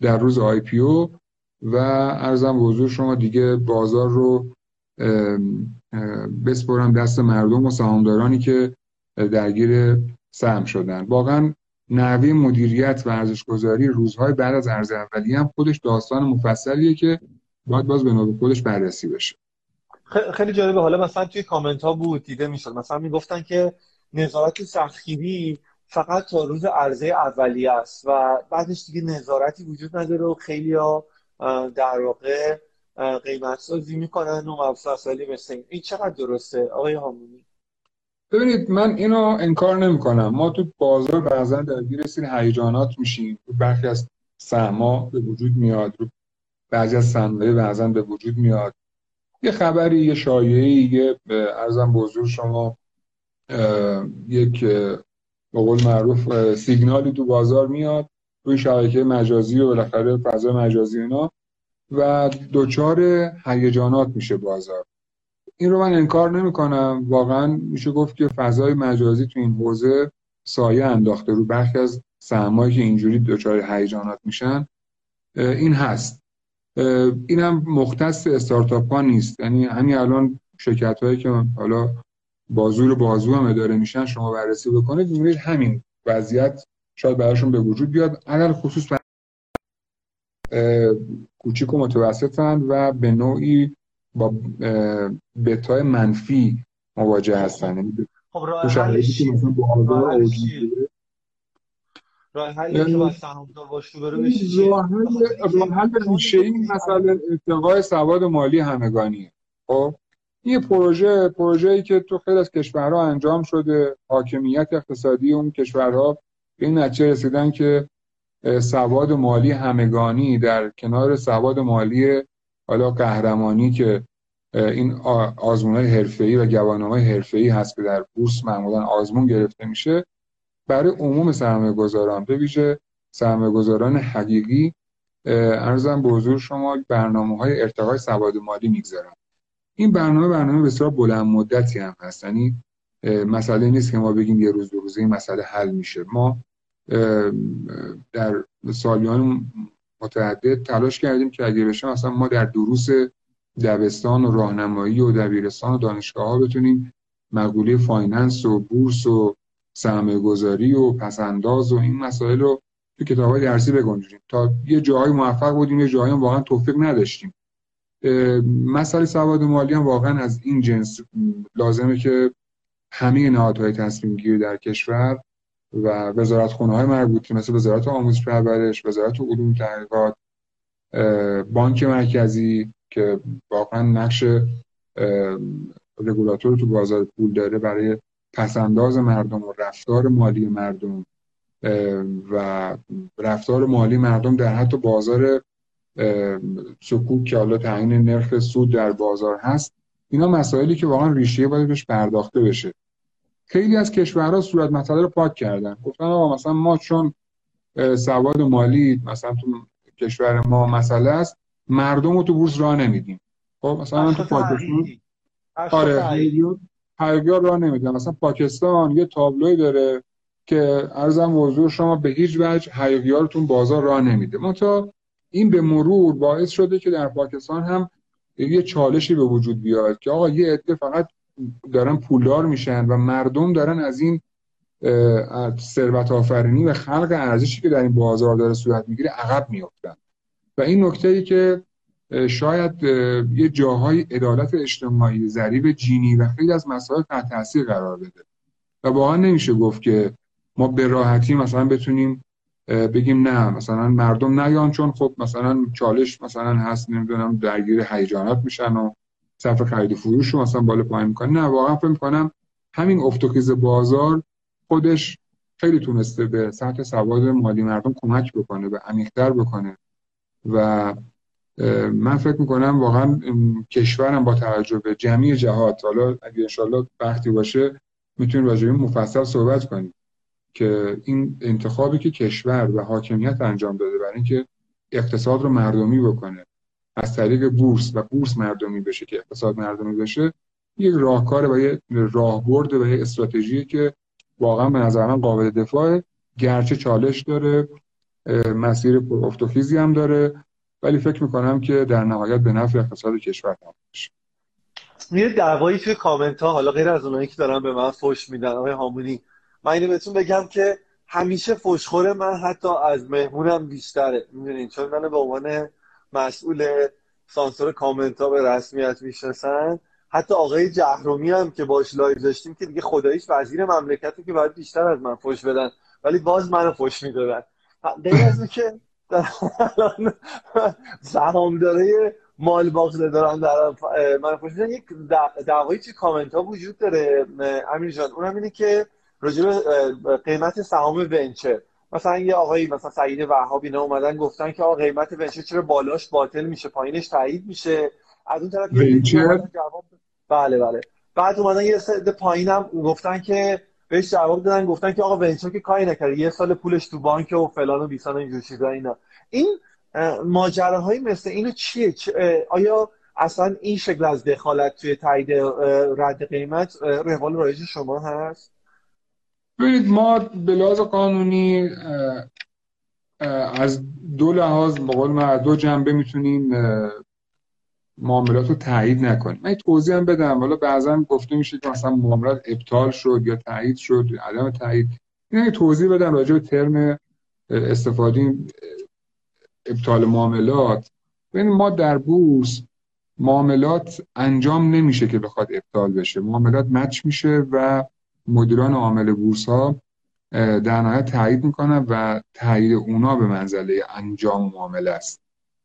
در روز آی پی او و ارزم حضور شما دیگه بازار رو بسپرم دست مردم و سهامدارانی که درگیر سهم شدن. واقعا نحوه مدیریت و ارزش گذاری روزهای بعد از ارز اولیه هم خودش داستان مفصلیه که باید باز به نوبه خودش بررسی بشه. خیلی جالبه. حالا مثلا توی کامنت ها بود دیده می‌شد. مثلا می‌گفتن که نظارت سختگیری فقط تا روز عرضه اولیه است و بعدش دیگه نظارتی وجود نداره و خیلی ها در واقع قیمت سازی می‌کنن و مفصلی مثل این. چقدر درسته آقای هامونی ببینید من اینو انکار نمی‌کنم. ما تو بازار بعضا درگیر سری هیجانات میشیم. برخی از سهما به وجود میاد رو بعضی از صنایع بعضا به وجود میاد. یه خبری یه شایعی یه ارزم بزرگ شما یک به قول معروف سیگنالی تو بازار میاد روی شبکه مجازی و بالاخره فضای مجازی اینا و دچار هیجانات میشه بازار. این رو من انکار نمی کنم واقعا میشه گفت که فضای مجازی تو این حوزه سایه انداخته رو برخی از سهمایی که اینجوری دچار هیجانات میشن. این هست. این هم مختص استارتاپ ها نیست. یعنی همین الان شرکت هایی که حالا بازور بازو هم اداره میشن شما بررسی بکنید می‌بینید همین وضعیت شاید براشون به وجود بیاد. علل خصوص کوچیک و متوسطند و به نوعی با بتای منفی مواجه هستن. یعنی خب راه حلش راه حلی که باید سهامدار باشه بره بشه راه حل ریشه این مسئله ارتقای سواد مالی همگانیه. خب؟ این پروژه پروژه‌ای که تو خیلی از کشورها انجام شده. حاکمیت اقتصادی اون کشورها به این نتیجه رسیدن که سواد مالی همگانی در کنار سواد مالی حالا قهرمانی که این آزمون های حرفه‌ای و گواهینامه حرفه‌ای هست که در بورس معمولا آزمون گرفته میشه برای عموم سرمایه گذاران به ویژه سرمایه گذاران حقیقی ارزم به حضور شما برنامه های ارتقای سواد مالی می‌گذارن این برنامه برنامه بسیار بلند مدتی هم هست. یعنی مسئله نیست که ما بگیم یه روز دو روزه این مسئله حل میشه. ما در سالیان متعدد تلاش کردیم که اگه بشه مثلا ما در دروس دبستان و راهنمایی و دبیرستان و دانشگاه ها بتونیم مقوله finance و بورس و سرمایه گذاری و پس‌انداز و این مسائل رو تو کتاب های درسی بگنجونیم. تا یه جاهای موفق بودیم یه جاهای واقعا توفیق نداشتیم. مسئله سواد مالی هم واقعا از این جنس لازمه که همه نهادهای تصمیم گیری در کشور و وزارت خونه های مربوطه مثل وزارت آموزش پرورش وزارت علوم تحقیقات بانک مرکزی که واقعا نقش رگولاتور تو بازار پول داره برای پسنداز مردم و رفتار مالی مردم و رفتار مالی مردم در حتی بازار سکوک که حالا تعیین نرخ سود در بازار هست اینا مسائلی که واقعا ریشه باید بهش پرداخته بشه. خیلی از کشورها صورت مسئله رو پاک کردن. گفتن آقا مثلا ما چون سواد مالی مثلا تو کشور ما مسئله است مردم رو تو بورس راه نمیدیم. خب مثلا تو پاکستان آره هرگاه راه نمیدن. مثلا پاکستان یه تابلوی داره که ارزم موضوع شما به هیچ وجه حیویارتون بازار راه نمیده. منتها این به مرور باعث شده که در پاکستان هم یه چالشی به وجود بیاد که آقا یه عده فقط دارن پولدار میشن و مردم دارن از این ثروت آفرینی و خلق ارزشی که در این بازار داره صورت می‌گیره عقب میافتن. و این نکته ای که شاید یه جاهای عدالت اجتماعی ضریب جینی و خیلی از مسائل تحت تاثیر قرار بده. و واقعا نمیشه گفت که ما به راحتی مثلا بتونیم بگیم نه مثلا مردم نیان چون خب مثلا چالش مثلا هست نمی‌دونم درگیر هیجانات میشن و صرف خرید فروش رو مثلا بالا پایین می‌کنه نه واقعا فکر می‌کنم همین افت بازار خودش خیلی تونسته به سطح سواد مالی مردم کمک بکنه و عمیق‌تر بکنه. و من فکر می‌کنم واقعا کشورم با توجه به جمعی جهات حالا اگه انشالله وقتی باشه می‌تونیم راجع مفصل صحبت کنیم. که این انتخابی که کشور و حاکمیت انجام داده برای اینکه اقتصاد رو مردمی بکنه از طریق بورس و بورس مردمی بشه که اقتصاد مردمی بشه یک راهکار و یه راهبرد و یه استراتژی که واقعا به نظر من قابل دفاع گرچه چالش داره مسیر پرافتوخیزی هم داره ولی فکر می‌کنم که در نهایت به نفع اقتصاد کشور تمام بشه یه دعوایی توی کامنت ها حالا غیر از اونایی که دارن به من فوش میدن آقای هامونی من اینو بهتون بگم که همیشه فوشخور من حتی از مهمونم بیشتره. می‌دونین؟ چون من به عنوان مسئول سانسور کامنت ها به رسمیت می‌شناسن. حتی آقای جهرومی هم که باش لایو داشتیم که دیگه خداییش وزیر مملکتی که باید بیشتر از من فوش بدن. ولی باز منو فوش می‌دادن. غیر از که سهامداره مال باقله دارن در من فوش میدن یک دعوایی توی کامنت ها وجود داره امیر جان؟ اونم اینه که راجع قیمت سهام ونچر. مثلا یه آقایی مثلا سعید وهاب اینا اومدن گفتن که آقا قیمت ونچر چرا بالاش باطل میشه پایینش تایید میشه. از اون طرف جواب بله بله. بعد اومدن یه سد پایینم گفتن که بهش جواب دادن گفتن که آقا ونچر که کاری نکرده یه سال پولش تو بانک و فلان و بیسان و اینجور چیزا اینا. این ماجراهایی مثل اینو چیه؟ آیا اصلا این شکل از دخالت توی تایید رد قیمت روال رایج شما هست؟ ببینید ما به لحاظ قانونی از دو لحاظ بقول ما دو جنبه می‌تونیم معاملات رو تایید نکنیم. من توضیح هم بدم. حالا بعضا گفته میشه که مثلا معاملات ابطال شد یا تایید شد عدم تایید. این توضیح بدم راجع به ترم استفاده ابطال معاملات. ببین ما در بورس معاملات انجام نمیشه که بخواد ابطال بشه. معاملات مچ میشه و مدیران عامل بورس ها در نهایت تایید می‌کنن و تایید اونا به منزله انجام معامله است.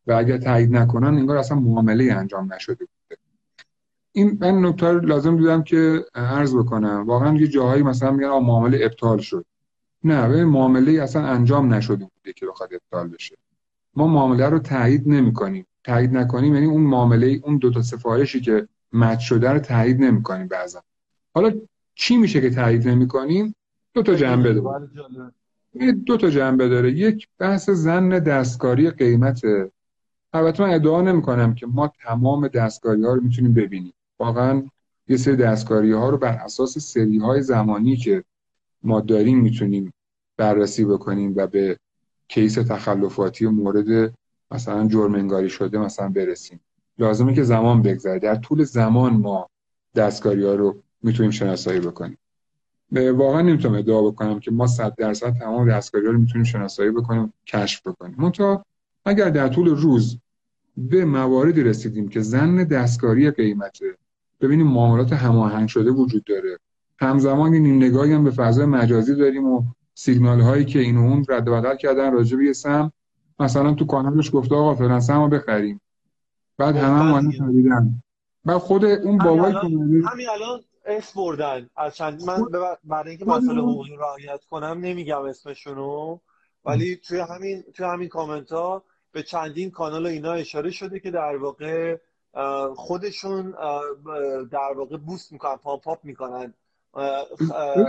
و اگر تایید نکنن انگار اصلا معامله انجام نشده بوده. این من نکته لازم دیدم که عرض بکنم. واقعا یه جاهایی مثلا میگن معامله ابطال شد. نه به معامله اصلا انجام نشده بوده که بخواد ابطال بشه. ما معامله رو تایید نمی‌کنیم. تایید نکنیم یعنی اون معامله اون دو تا سفارشی که مچ شده رو تایید نمی‌کنیم بعضا. حالا چی میشه که تایید نمی‌کنیم؟ دو تا جنبه داره. دو تا جنبه داره. یک بحث زن دستکاری قیمت. البته من ادعا نمی کنم که ما تمام دستکاری ها رو می‌تونیم ببینیم. واقعا یه سری دستکاری ها رو بر اساس سری های زمانی که ما داریم می‌تونیم بررسی بکنیم و به کیس تخلفاتی مورد مثلا جرم انگاری شده مثلا برسیم. لازمه که زمان بگذره. در طول زمان ما دستکاری ها رو می‌تونیم شناسایی بکنیم. واقعا نمی‌تونم ادعا بکنم که ما صد درصد تمام دستکاری رو می‌تونیم شناسایی بکنیم کشف بکنیم. منتها اگر در طول روز به مواردی رسیدیم که زن دستکاری قیمته ببینیم معاملات هماهنگ شده وجود داره. همزمان این نگاهی هم به فضای مجازی داریم و سیگنال هایی که این و اون رد و بدل کردن راجع به سم مثلا تو کانالش گفته آقا فلان سم بخریم. بعد همه هم خریدن. بعد خود اون بابای همین الان اس بردن. از چند من برای اینکه مسئله حقوقی رعایت کنم نمیگم اسمشونو. ولی توی همین توی همین کامنت ها به چندین کانال اینا اشاره شده که در واقع خودشون در واقع boost می‌کنن pump up می‌کنن.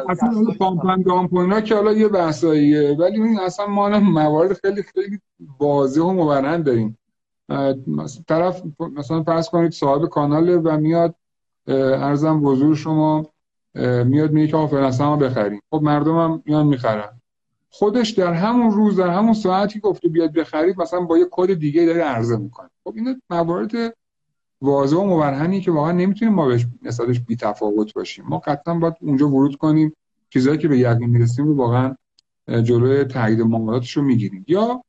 اصلا پامپ دامپ که حالا یه بحثاییه. ولی این اصلا ما موارد خیلی خیلی واضح و مبرهن داریم. طرف مثلا فرض کنید صاحب کانال و میاد ارزم بزرگ شما میاد میگه که آفر اصلا بخریم. خب مردم هم میان می‌خرن. خودش در همون روز در همون ساعتی گفته بیاد بخرید مثلا با یه کد دیگه داره عرضه می‌کنه. خب این موارد واضح و مبرهنی که واقعا نمی‌تونیم ما بهش نسبتش بی تفاوت باشیم. ما قطعا باید اونجا ورود کنیم چیزایی که به یقین می‌رسیم رو واقعا جلوی تایید معاملاتش رو می‌گیریم. یا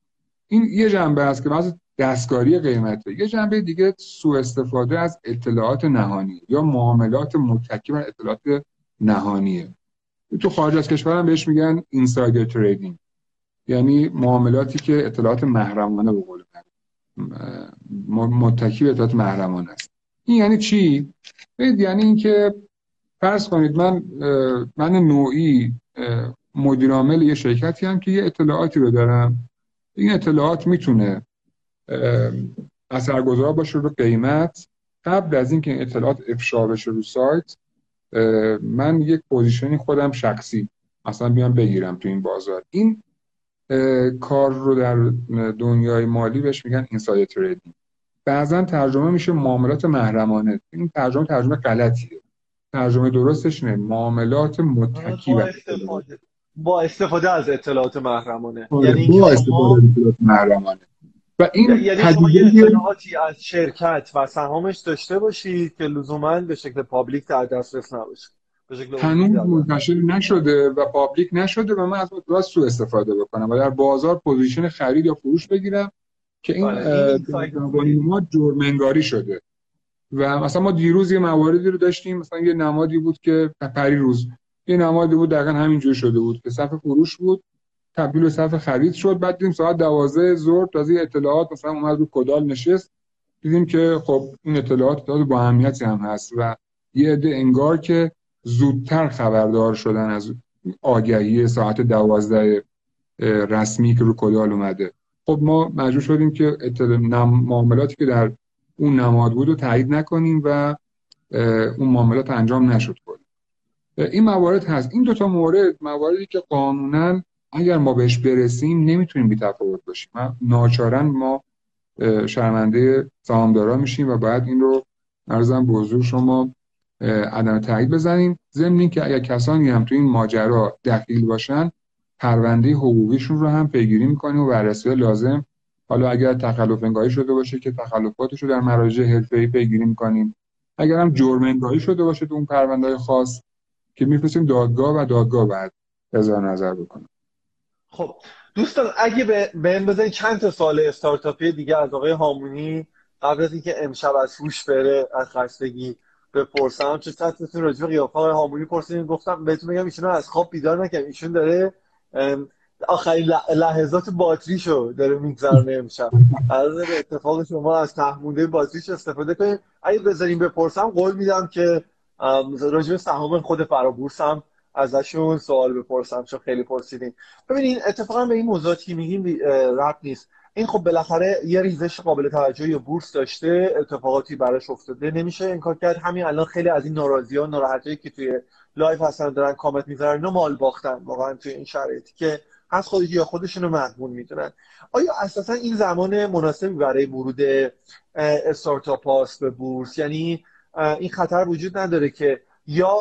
این یه جنبه است که بعضی دستکاری قیمته. یه جنبه دیگه سوء استفاده از اطلاعات نهانی یا معاملات متکی بر اطلاعات نهانیه تو خارج از کشور هم بهش میگن اینسایدر تریدینگ یعنی معاملاتی که اطلاعات محرمانه به قول متکی به اطلاعات محرمانه است. این یعنی چی؟ یعنی اینکه فرض کنید من من نوعی مدیر عامل یه شرکتی هم که یه اطلاعاتی رو دارم. این اطلاعات می‌تونه اثرگذار باشه رو قیمت. قبل از اینکه اطلاعات افشا بشه رو سایت من یک position ی خودم شخصی اصلا بیام بگیرم تو این بازار. این کار رو در دنیای مالی بهش میگن inside trading بعضا ترجمه میشه معاملات محرمانه. این ترجمه ترجمه غلطیه. ترجمه درستش نه معاملات متکی با استفاده. با استفاده از اطلاعات محرمانه. آره، یعنی با استفاده از اطلاعات محرمانه. و این یعنی شما یه از شرکت و سهامش داشته باشید که لزوما به شکل public در دسترس نباشه. هنوز منتشر نشده و public نشده و من از اون سوء استفاده بکنم و در بازار position خرید یا فروش بگیرم که این بله، ما جرمنگاری شده. و مثلا ما دیروز یه مواردی رو داشتیم مثلا یه نمادی بود که پری روز یه نمادی بود دقیقا همینجور شده بود که صفحه فروش بود. تبدیل به صفحه خرید شد. بعد دیدیم ساعت 12 ظهر تازه اطلاعات مثلا اومد رو کدال نشست. دیدیم که خب این اطلاعات با اهمیتی هم هست و یه عده انگار که زودتر خبردار شدن از آگهی ساعت 12 رسمی که رو کدال اومده. خب ما مجبور شدیم که معاملاتی که در اون نماد بود رو تایید نکنیم و اون معاملات انجام نشد. کنیم این موارد هست. این دوتا مورد مواردی که قانونا اگر ما بهش برسیم نمی‌تونیم بی تفاوت باشیم. ناچارن ما شرمنده سهامدارا میشیم و باید این رو ارزم به شما عدم تایید بزنیم. ضمن که اگر کسانی هم تو این ماجرا دخیل باشن پرونده حقوقیشون رو هم پیگیری می‌کنیم و بررسی لازم. حالا اگر تخلف انگاهی شده باشه که تخلفاتش رو در مراجع حرفه‌ای پیگیری می‌کنیم. اگر هم جرم انگاهی شده باشه تو اون پرونده خاص که میفرستیم دادگاه و دادگاه بعد اظهار نظر بکنه. خب دوستان اگه به این بزنید چند تا سوال استارتاپی دیگه از آقای هامونی قبل از اینکه امشب از هوش بره از خستگی بپرسم. چه سطحتون راجع به قیافه آقای هامونی پرسیدین؟ گفتم بهتون بگم ایشون از خواب بیدار نکنم ایشون داره آخرین لحظات باتریشو داره میگذرونه امشب. از اتفاق شما از تحمونده باتریش استفاده کنیم اگه بذاریم بپرسم قول میدم که راجب سهام خود فرابورس هم ازشون سوال بپرسم چون خیلی پرسیدین. ببینین اتفاقا به این موضوعاتی که میگیم؟ رب نیست. این خب بالاخره یه ریزش قابل توجهی بورس داشته اتفاقاتی براش افتاده. نمیشه انکار کرد. همین الان خیلی از این ناراضی ها ناراحتی که توی live هستن دارن کامنت می‌ذارن اینا مال باختن. واقعا توی این شرایطی که از خودش یا خودشون رو مغبون می‌دونن. آیا اساسا این زمان مناسبی برای ورود استارتاپ به بورس؟ یعنی این خطر وجود نداره که یا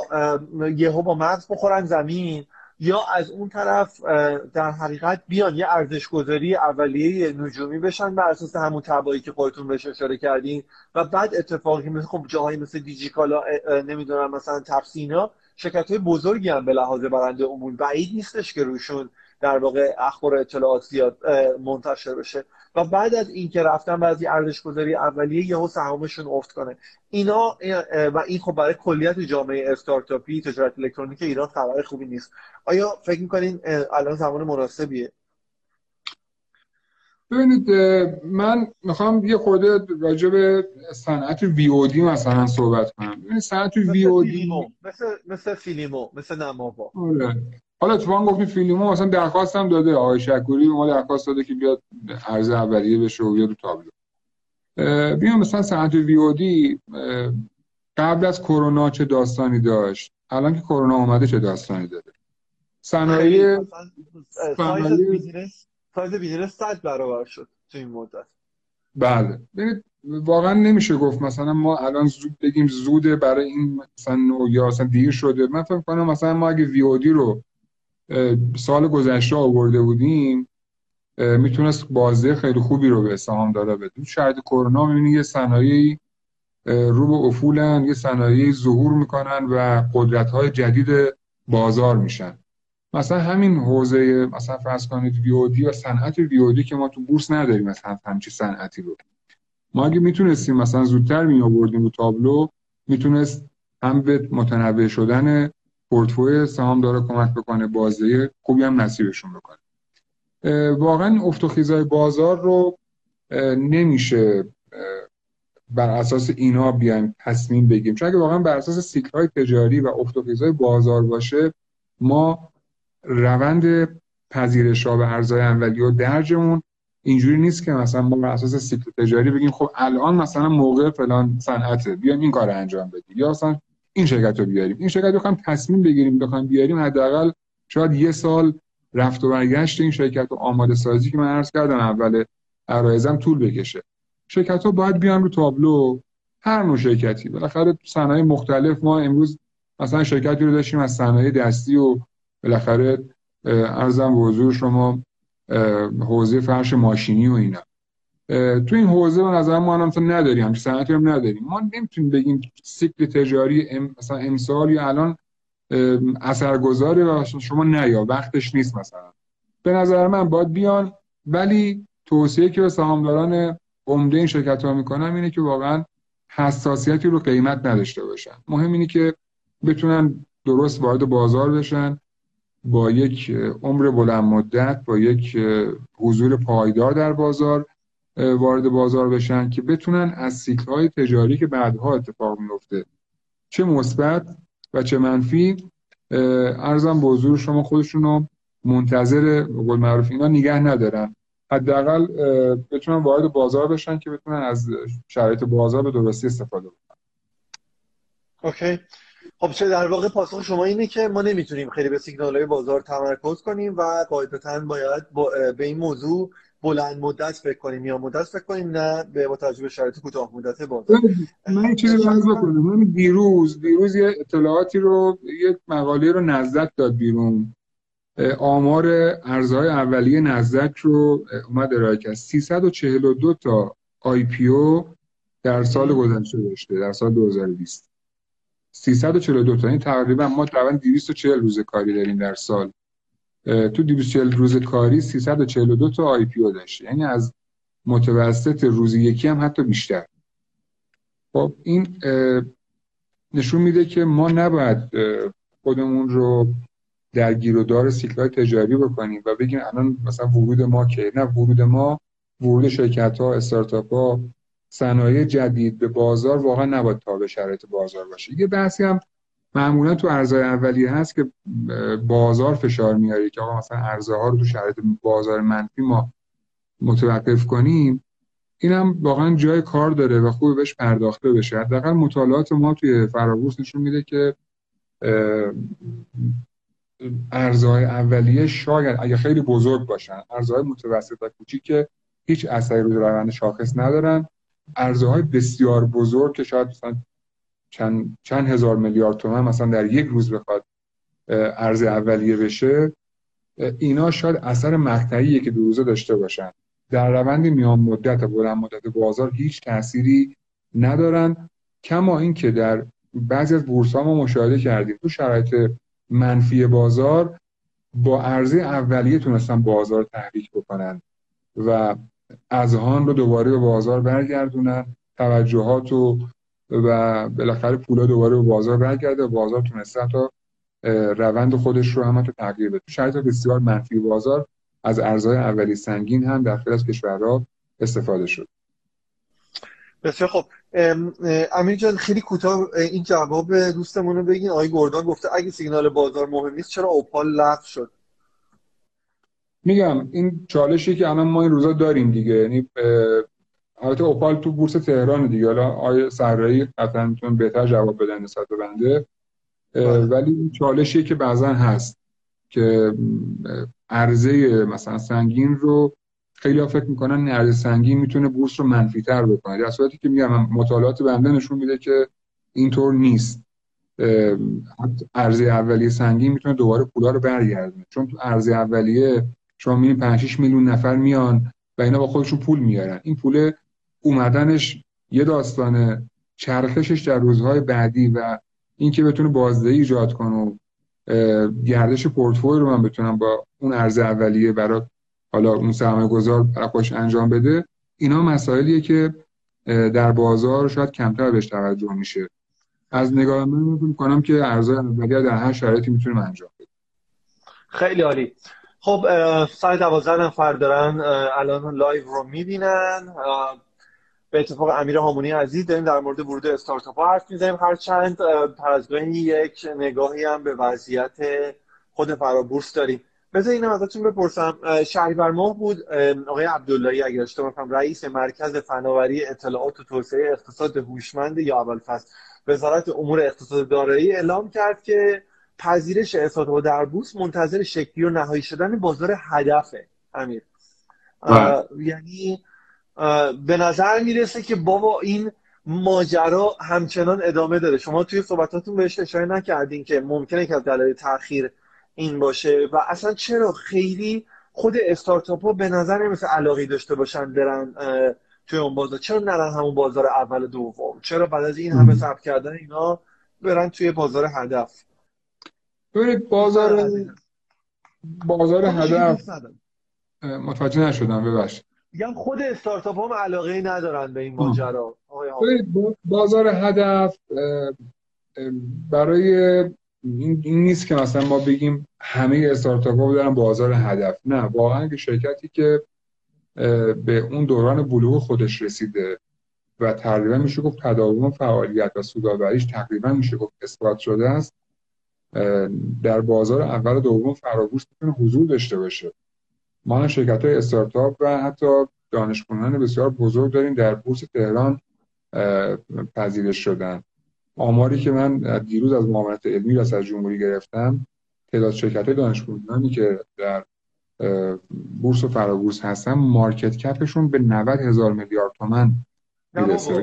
یهو با مغز بخورن زمین یا از اون طرف در حقیقت بیان یه ارزش گذاری اولیه نجومی بشن بر اساس همون تب‌هایی که خودتون بهش اشاره کردین و بعد اتفاقی مثل خب جاهایی مثل دیجیکالا نمی‌دونم مثلا تفسینا شرکت های بزرگی هم به لحاظ برنده عمومی بعید نیستش که روشون در واقع اخبار اطلاعات زیاد منتشر بشه. و بعد از اینکه رفتن بعضی ارزش گذاری اولیه یهو سهامشون افت کنه. اینا و این خب برای کلیت جامعه استارتاپی تجارت الکترونیک ایران خبر خوبی نیست. آیا فکر می‌کنین الان زمان مناسبیه؟ ببینید من می‌خوام یه خورده راجع به صنعت وی او دی مثلا صحبت کنم. ببینید صنعت وی او دی مثل مثل فیلیمو مثل نماوا. آره. حالا اتفاقا گفتیم فیلیمو مثلا درخواست هم داده. آقای شکوری ما درخواست داده که بیاد ارز اولیه بشه و بیاد رو تابلو. بیام مثلا صنعت وی او دی قبل از کرونا چه داستانی داشت؟ الان که کرونا اومده چه داستانی داره؟ صنایع size business صد برابر شد تو این مدت. بله. ببینید واقعا نمیشه گفت مثلا ما الان زود بگیم زوده برای این مثلا نوع یا مثلا دیر شده. من فکر کنم مثلا ما اگه وی رو سال گذشته آورده بودیم می‌تونست بازده خیلی خوبی رو به سهام‌دارا بده شرایط کرونا می‌بینی یه صنایعی رو به افولن یه صنایعی ظهور می‌کنن و قدرت های جدید بازار میشن. مثلا همین حوزه مثلا فرض کنید ویودی و صنعت ویودی که ما تو بورس نداریم مثلا همچی صنعتی رو. ما اگه می‌تونستیم مثلا زودتر می آوردیم رو تابلو می‌تونست هم به متنوع شدن پورتفوی سهام داره کمک بکنه بازده خوبی هم نصیبشون بکنه. واقعا افت بازار رو نمیشه بر اساس اینا بیایم تصمیم بگیریم. چون اگه واقعا بر اساس سیکل های تجاری و افت بازار باشه ما روند پذیرش ها به ارزهای اولیه و درجمون اینجوری نیست که مثلا ما بر اساس سیکل تجاری بگیم خب الان مثلا موقع فلان صنعته بیایم این کار انجام بدیم. یا مثلا این شرکت رو بیاریم. این شرکت رو بخوایم تصمیم بگیریم بخوایم بیاریم حداقل شاید یه سال رفت و برگشت این شرکت رو آماده سازی که من عرض کردم اول عرایزم طول بکشه. شرکت ها باید بیان رو تابلو هر نوع شرکتی. بالاخره صنایع مختلف ما امروز مثلا شرکتی رو داشتیم از صنایع دستی و بالاخره ارزم به حضور شما حوزه فرش ماشینی و اینا. تو این حوزه به نظر ما هم نداریم همچین صنعتی هم نداریم. ما نمی‌تونیم بگیم سیکل تجاری ام مثلا امسال یا الان اثرگذاره و شما نیا وقتش نیست مثلا. به نظر من باید بیان ولی توصیه که به سهامداران عمده این شرکت ها می‌کنم اینه که واقعا حساسیتی رو قیمت نداشته باشن. مهم اینه که بتونن درست وارد بازار بشن با یک عمر بلند مدت با یک حضور پایدار در بازار وارد بازار بشن که بتونن از سیکل های تجاری که بعدها اتفاق میفته چه مثبت و چه منفی ارزم به حضور شما خودشون رو منتظر قول معروف اینا نگه ندارن. حداقل بتونن وارد بازار بشن که بتونن از شرایط بازار به درستی استفاده کنن. اوکی. خب چه در واقع پاسخ شما اینه که ما نمی‌تونیم خیلی به سیگنال های بازار تمرکز کنیم و قاعدتا باید به این موضوع بلند مدت فکر کنیم یا مدت فکر کنیم نه به با توجه به شرایط کوتاه مدت بازار من چیزی عرض بکنم؟ من دیروز دیروز یه اطلاعاتی رو یک مقاله رو نزدک داد بیرون. آمار عرضه‌های اولیه نزدک رو اومد ارائه کرد. 342 تا IPO در سال گذشته داشته در سال 2020 342 تا. این تقریبا ما تقریبا 240 روز کاری داریم در سال. تو 240 روز کاری 342 تا IPO داشته یعنی از متوسط روز یکی هم حتی بیشتر. خب این نشون میده که ما نباید خودمون رو در گیرودار سیکلای تجاری بکنیم و بگیم الان مثلا ورود ما که؟ نه ورود ما ورود شرکت ها استارتاپ ها صنایع جدید به بازار واقعا نباید تابع شرایط بازار باشه. یه بحثی هم معمولا تو ارزهای اولیه هست که بازار فشار میاره که آقا مثلا ارزه ها رو تو شرایط بازار منفی ما متوقف کنیم این هم واقعا جای کار داره و خوب بهش پرداخته بشه. حداقل مطالعات ما توی فرابورس نشون میده که ارزهای اولیه شاید اگه خیلی بزرگ باشن ارزهای متوسط و کوچیک که هیچ اثری رو روند شاخص ندارن. ارزهای بسیار بزرگ که شاید مثلا چند, چند هزار میلیارد تومن مثلا در یک روز بخواد ارز اولیه بشه اینا شاید اثر مقطعیه که دو روزه داشته باشن. در روند میان مدت و بلند مدت بازار هیچ تأثیری ندارن. کما اینکه در بعضی از بورس ها ما مشاهده کردیم تو شرایط منفی بازار با عرضه اولیه تونستن بازار تحریک بکنن و اذهان رو دوباره به بازار برگردونن توجهات و و بالاخره پولا دوباره به بازار برگرده. و بازار تونسته تا روند خودش رو هم تو تغییر بده. شرایط بسیار منفی بازار از ارزهای اولی سنگین هم در خیلی از کشورها استفاده شد. بسیار خب امیر جان خیلی کوتاه این جواب دوستمون رو بگین. آقای گردان گفته اگه سیگنال بازار مهم نیست چرا اوپال لغو شد؟ میگم این چالشی که الان ما این روزا داریم دیگه. یعنی البته اوپال تو بورس تهران دیگه. حالا آیه سرایی قطعا می‌تونن بهتر جواب بدن نسبت به بنده. بله. ولی چالشی که بعضا هست که عرضه مثلا سنگین رو خیلی ها فکر می‌کنن ارز سنگین می‌تونه بورس رو منفی تر بکنه. در صورتی که میگم مطالعات بنده نشون میده که اینطور نیست. ارزی اولیه سنگین می‌تونه دوباره پولا رو برگردونه. چون تو ارزی اولیه شما می‌بینید 5 6 میلیون نفر میان و اینا با خودشون پول میارن. این پول اومدنش یه داستانه چرخشش در روزهای بعدی و اینکه بتونه بازدهی ایجاد کنه و گردش پورتفوی رو من بتونم با اون عرضه اولیه برای حالا اون سرمایه گذار خودش انجام بده اینا مسائلیه که در بازار شاید کمتر بهش توجه میشه. از نگاه من فکر کنم که عرضه‌های اولیه در هر شرایطی می‌تونیم انجام بدیم. خیلی عالی. خب صد و دوازده نفر دارن الان live رو می‌بینن. به اتفاق امیر هامونی عزیز داریم در مورد ورود استارتاپ ها حرف می‌زنیم. هر چند پر یک نگاهی هم به وضعیت خود فرابورس داریم. بذار اینم ازتون بپرسم. شهریور ماه بود. آقای عبداللهی اگر اشتباه کنم رئیس مرکز فناوری اطلاعات و توسعه اقتصاد هوشمند یا اول فصل وزارت امور اقتصاد دارایی اعلام کرد که پذیرش استارتاپ در بورس منتظر شکلی و نهایی شدن بازار هدفه امیر. بله. یعنی به نظر می‌رسه که بابا این ماجرا همچنان ادامه داره. شما توی صحبتاتون بهش اشاره نکردین که ممکنه که از دلایل تاخیر این باشه و اصلا چرا خیلی خود استارتاپ ها به نظر نمیسه علاقی داشته باشن برن توی اون بازار. چرا نرن همون بازار اول دوم؟ چرا بعد از این همه ثبت کردن اینا برن توی بازار هدف؟ ببینید بازار بازار هدف. متوجه نشدم ببخشید. میگم خود استارتاپ هم علاقه ندارن به این ماجرا. بازار هدف برای این نیست که مثلا ما بگیم همه استارتاپ ها دارن بازار هدف. نه واقعا که شرکتی که به اون دوران بلوغ خودش رسیده و تقریبا میشه گفت تداوم فعالیت و سودآوریش تقریبا میشه گفت اثبات شده است در بازار اول و دوم فرابورس می‌تونه حضور داشته باشه. ما شرکت های استارتاپ و حتی دانش بسیار بزرگ داریم در بورس تهران پذیرش شدن. آماری که من دیروز از معاونت علمی از جمهوری گرفتم تعداد شرکت های دانش که در بورس و فرابورس هستن مارکت کپشون به 90 هزار میلیارد تومن می‌رسه.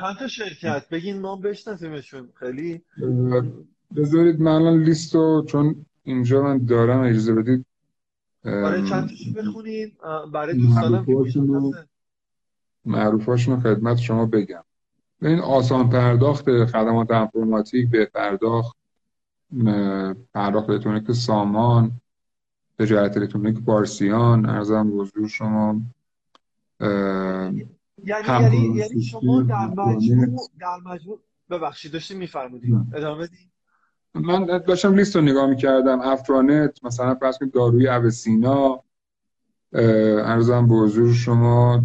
چند تا شرکت؟ بگین ما بشناسیمشون خیلی. بذارید من الان لیستو چون اینجا من دارم اجازه بدید. برای چند بخونین برای دوستانم معروفاشون خدمت شما بگم. این آسان پرداخت خدمات انفرماتیک به پرداخت پرداخت الکترونیک سامان تجارت الکترونیک بارسیان ارزم حضور شما یعنی یعنی یعنی شما در مجموع در مجموع ببخشید داشتیم میفرمودید ادامه بدید من داشتم لیست رو نگاه می‌کردم افرانت مثلا فرض کنید داروی اوسینا ارزم به حضور شما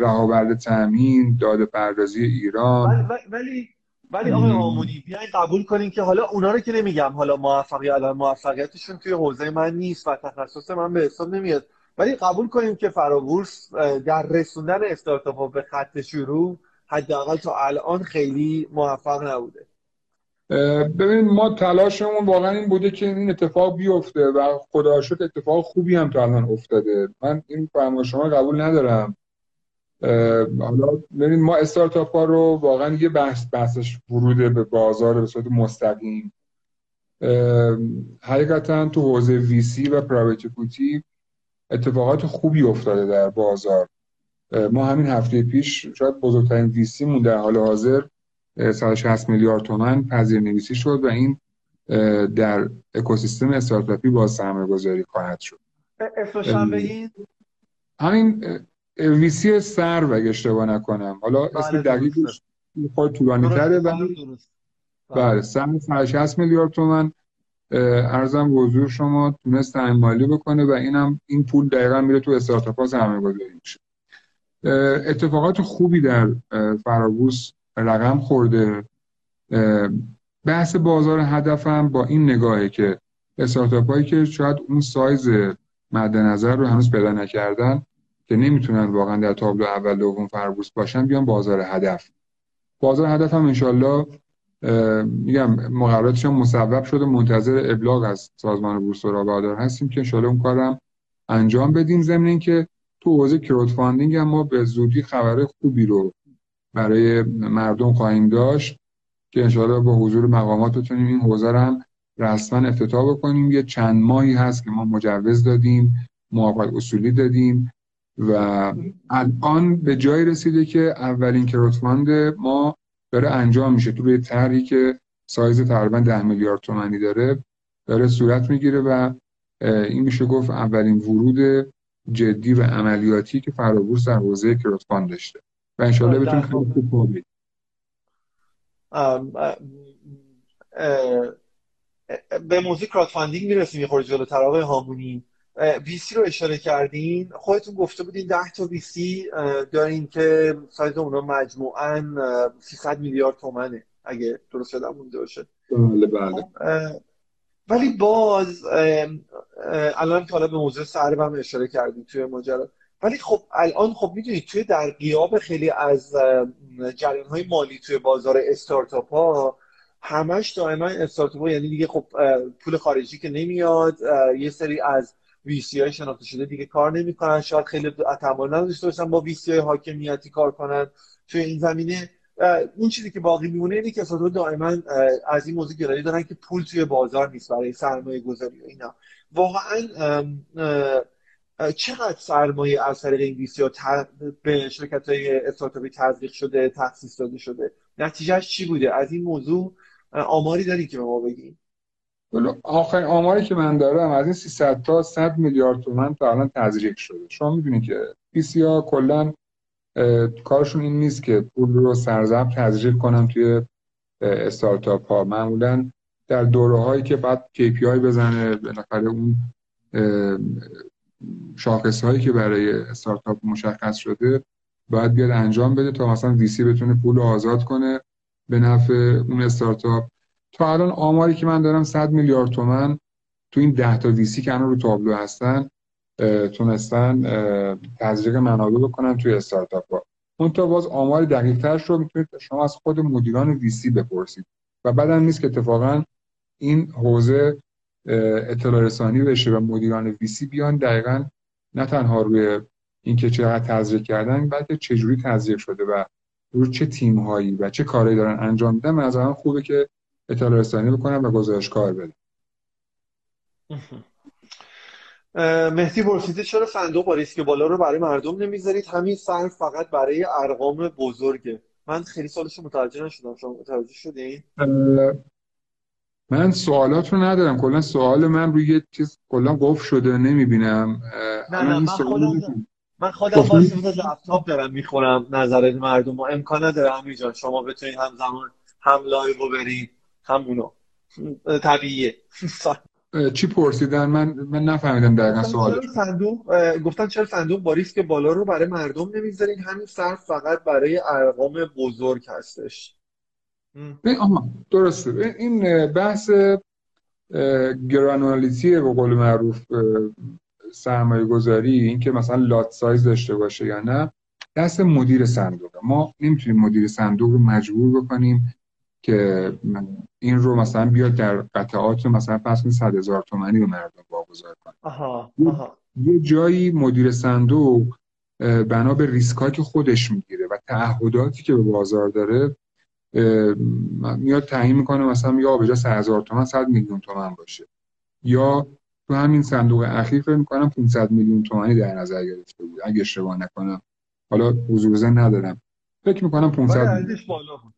رهاورد تامین داده پردازی ایران. ولی ولی ولی آقای آمونی بیاین قبول کنین که حالا اونا رو که نمیگم حالا موفقیت موفقیتشون توی حوزه من نیست و تخصص من به حساب نمیاد. ولی قبول کنیم که فرابورس در رسوندن استارتاپ به خط شروع حداقل تا الان خیلی موفق نبوده. ببینید ما تلاشمون واقعا این بوده که این اتفاق بیفته و خدا شد اتفاق خوبی هم تا الان افتاده. من این فرما شما قبول ندارم. حالا ببینید ما استارتاپ ها رو واقعا یه بحث بحثش ورود به بازار به صورت مستقیم. حقیقتا تو حوزه ویسی و پرایوت اکوتی اتفاقات خوبی افتاده در بازار. ما همین هفته پیش شاید بزرگترین مون در حال حاضر. 160 میلیارد تومن پذیر نویسی شد و این در اکوسیستم استارتاپی با سرمایه گذاری خواهد شد. اسمشم بگید همین ویسی سر اگه اشتباه نکنم. حالا اسم بله، دقیقش خود طولانی تره ولی بله سر 160 میلیارد تومن ارزم به حضور شما تونست مالی بکنه و اینم این پول دقیقا میره تو استارتاپ ها سرمایه گذاری میشه اتفاقات خوبی در فرابوس رقم خورده. بحث بازار هدفم با این نگاهه که استارتاپ هایی که شاید اون سایز مد نظر رو هنوز پیدا نکردن که نمی‌تونن واقعا در تابلو اول دوم فربوس باشن بیان بازار هدف. بازار هدف هم انشالله میگم مقرراتش هم مصوب شده. منتظر ابلاغ از سازمان بورس و بادار هستیم که انشالله اون کارم انجام بدیم. ضمن که تو حوزه crowdfunding هم ما به زودی خبر خوبی رو برای مردم خواهیم داشت که انشاءالله با حضور مقامات بتونیم این حوزه هم رسما افتتاح بکنیم. یه چند ماهی هست که ما مجوز دادیم موافقت اصولی دادیم و الان به جای رسیده که اولین crowdfund ما داره انجام میشه. تو روی طرحی که سایز تقریبا ده میلیارد تومنی داره داره صورت می‌گیره و این میشه گفت اولین ورود جدی و عملیاتی که فرابورس در حوزه crowdfund داشته. و انشالله بتونیم خیلی خوب به موضوع crowdfunding می‌رسیم یه خورده جلوتر آقای هامونی VC رو اشاره کردین. خودتون گفته بودین 10 تا VC دارین که سایز اونا مجموعا 300 میلیارد تومنه اگه درست شدم مونده باشه. بله بله. ولی باز الان که حالا به موضوع سرب هم اشاره کردیم توی ماجرا ولی خب الان خب می‌دونید توی در قیاب خیلی از جریان های مالی توی بازار استارتاپ ها همش دائما استارتاپ ها یعنی دیگه خب پول خارجی که نمیاد یه سری از ویسی های شناخته شده دیگه کار نمی‌کنن شاید خیلی تمایل نداشته باشن با ویسی های حاکمیتی کار کنن. توی این زمینه اون چیزی که باقی میمونه اینه که استارتاپ دائما از این موضوع گرایی دارن که پول توی بازار نیست برای سرمایه گذاری و اینا. واقعا چقدر سرمایه از طریق انگلیسی ها به شرکت های استارتاپی تزریق شده تخصیص داده شده؟ نتیجهش چی بوده؟ از این موضوع آماری داری که به ما بگیم آخرین آماری که من دارم از این 300 تا 100 میلیارد تومن تا الان تزریق شده. شما می‌دونید که پی سی ها کلا کارشون این نیست که پول رو سرزب تزریق کنن توی استارتاپ ها معمولا در دوره هایی که بعد KPI بزنه بالاخره اون شاخص هایی که برای استارتاپ مشخص شده باید بیاد انجام بده تا مثلا ویسی بتونه پول رو آزاد کنه به نفع اون استارتاپ. تا الان آماری که من دارم 100 میلیارد تومن تو این 10 تا ویسی که الان رو تابلو هستن تونستن تزریق منابع بکنن توی استارتاپ ها. اون تا باز آمار دقیق تر رو می‌تونید شما از خود مدیران ویسی بپرسید. و بعدم نیست که اتفاقا این حوزه اطلاع رسانی بشه و مدیران ویسی بیان دقیقا نه تنها روی اینکه چقدر تزریق کردن بلکه چجوری تزریق شده و روی چه تیم هایی و چه کاری دارن انجام میدن من از خوبه که اطلاع رسانی بکنن و گزارش کار بدن مهدی پرسیده چرا صندوق با ریسک بالا رو برای مردم نمی‌ذارید؟ همین صرف فقط برای ارقام بزرگه. من خیلی سوالش متوجه نشدم. شما متوجه شدین؟ من سوالات رو ندارم. کلا سوال من روی یه چیز کلا قفل شده نمی‌بینم. نه نه من خودم من خودم با لپتاپ دارم می‌خونم نظر مردم و امکان نداره همین شما بتونید همزمان هم live رو برید هم اونو. طبیعیه. چی پرسیدن؟ من من نفهمیدم دقیقا سوال. صندوق گفتن چرا صندوق با ریسک بالا رو برای مردم نمی‌ذارین همین صرف فقط برای ارقام بزرگ هستش. آها درسته. این بحث گرانوالیتی به قول معروف سرمایه گذاری این که مثلا لات سایز داشته باشه یا نه دست مدیر صندوق. ما نمی‌تونیم مدیر صندوق رو مجبور بکنیم که این رو مثلا بیاد در قطعات مثلا پس کنید صد هزار تومنی به مردم واگذار کنه. آها. یه جایی مدیر صندوق بنا به ریسک که خودش می‌گیره و تعهداتی که به بازار داره میاد تعیین می‌کنه مثلا یا به جای هزار تومن 100 میلیون تومن باشه. یا تو همین صندوق اخیر فکر می‌کنم 500 میلیون تومانی در نظر گرفته بود. اگه اشتباه نکنم. حالا حضور زن ندارم. فکر می‌کنم 500 بالا بود.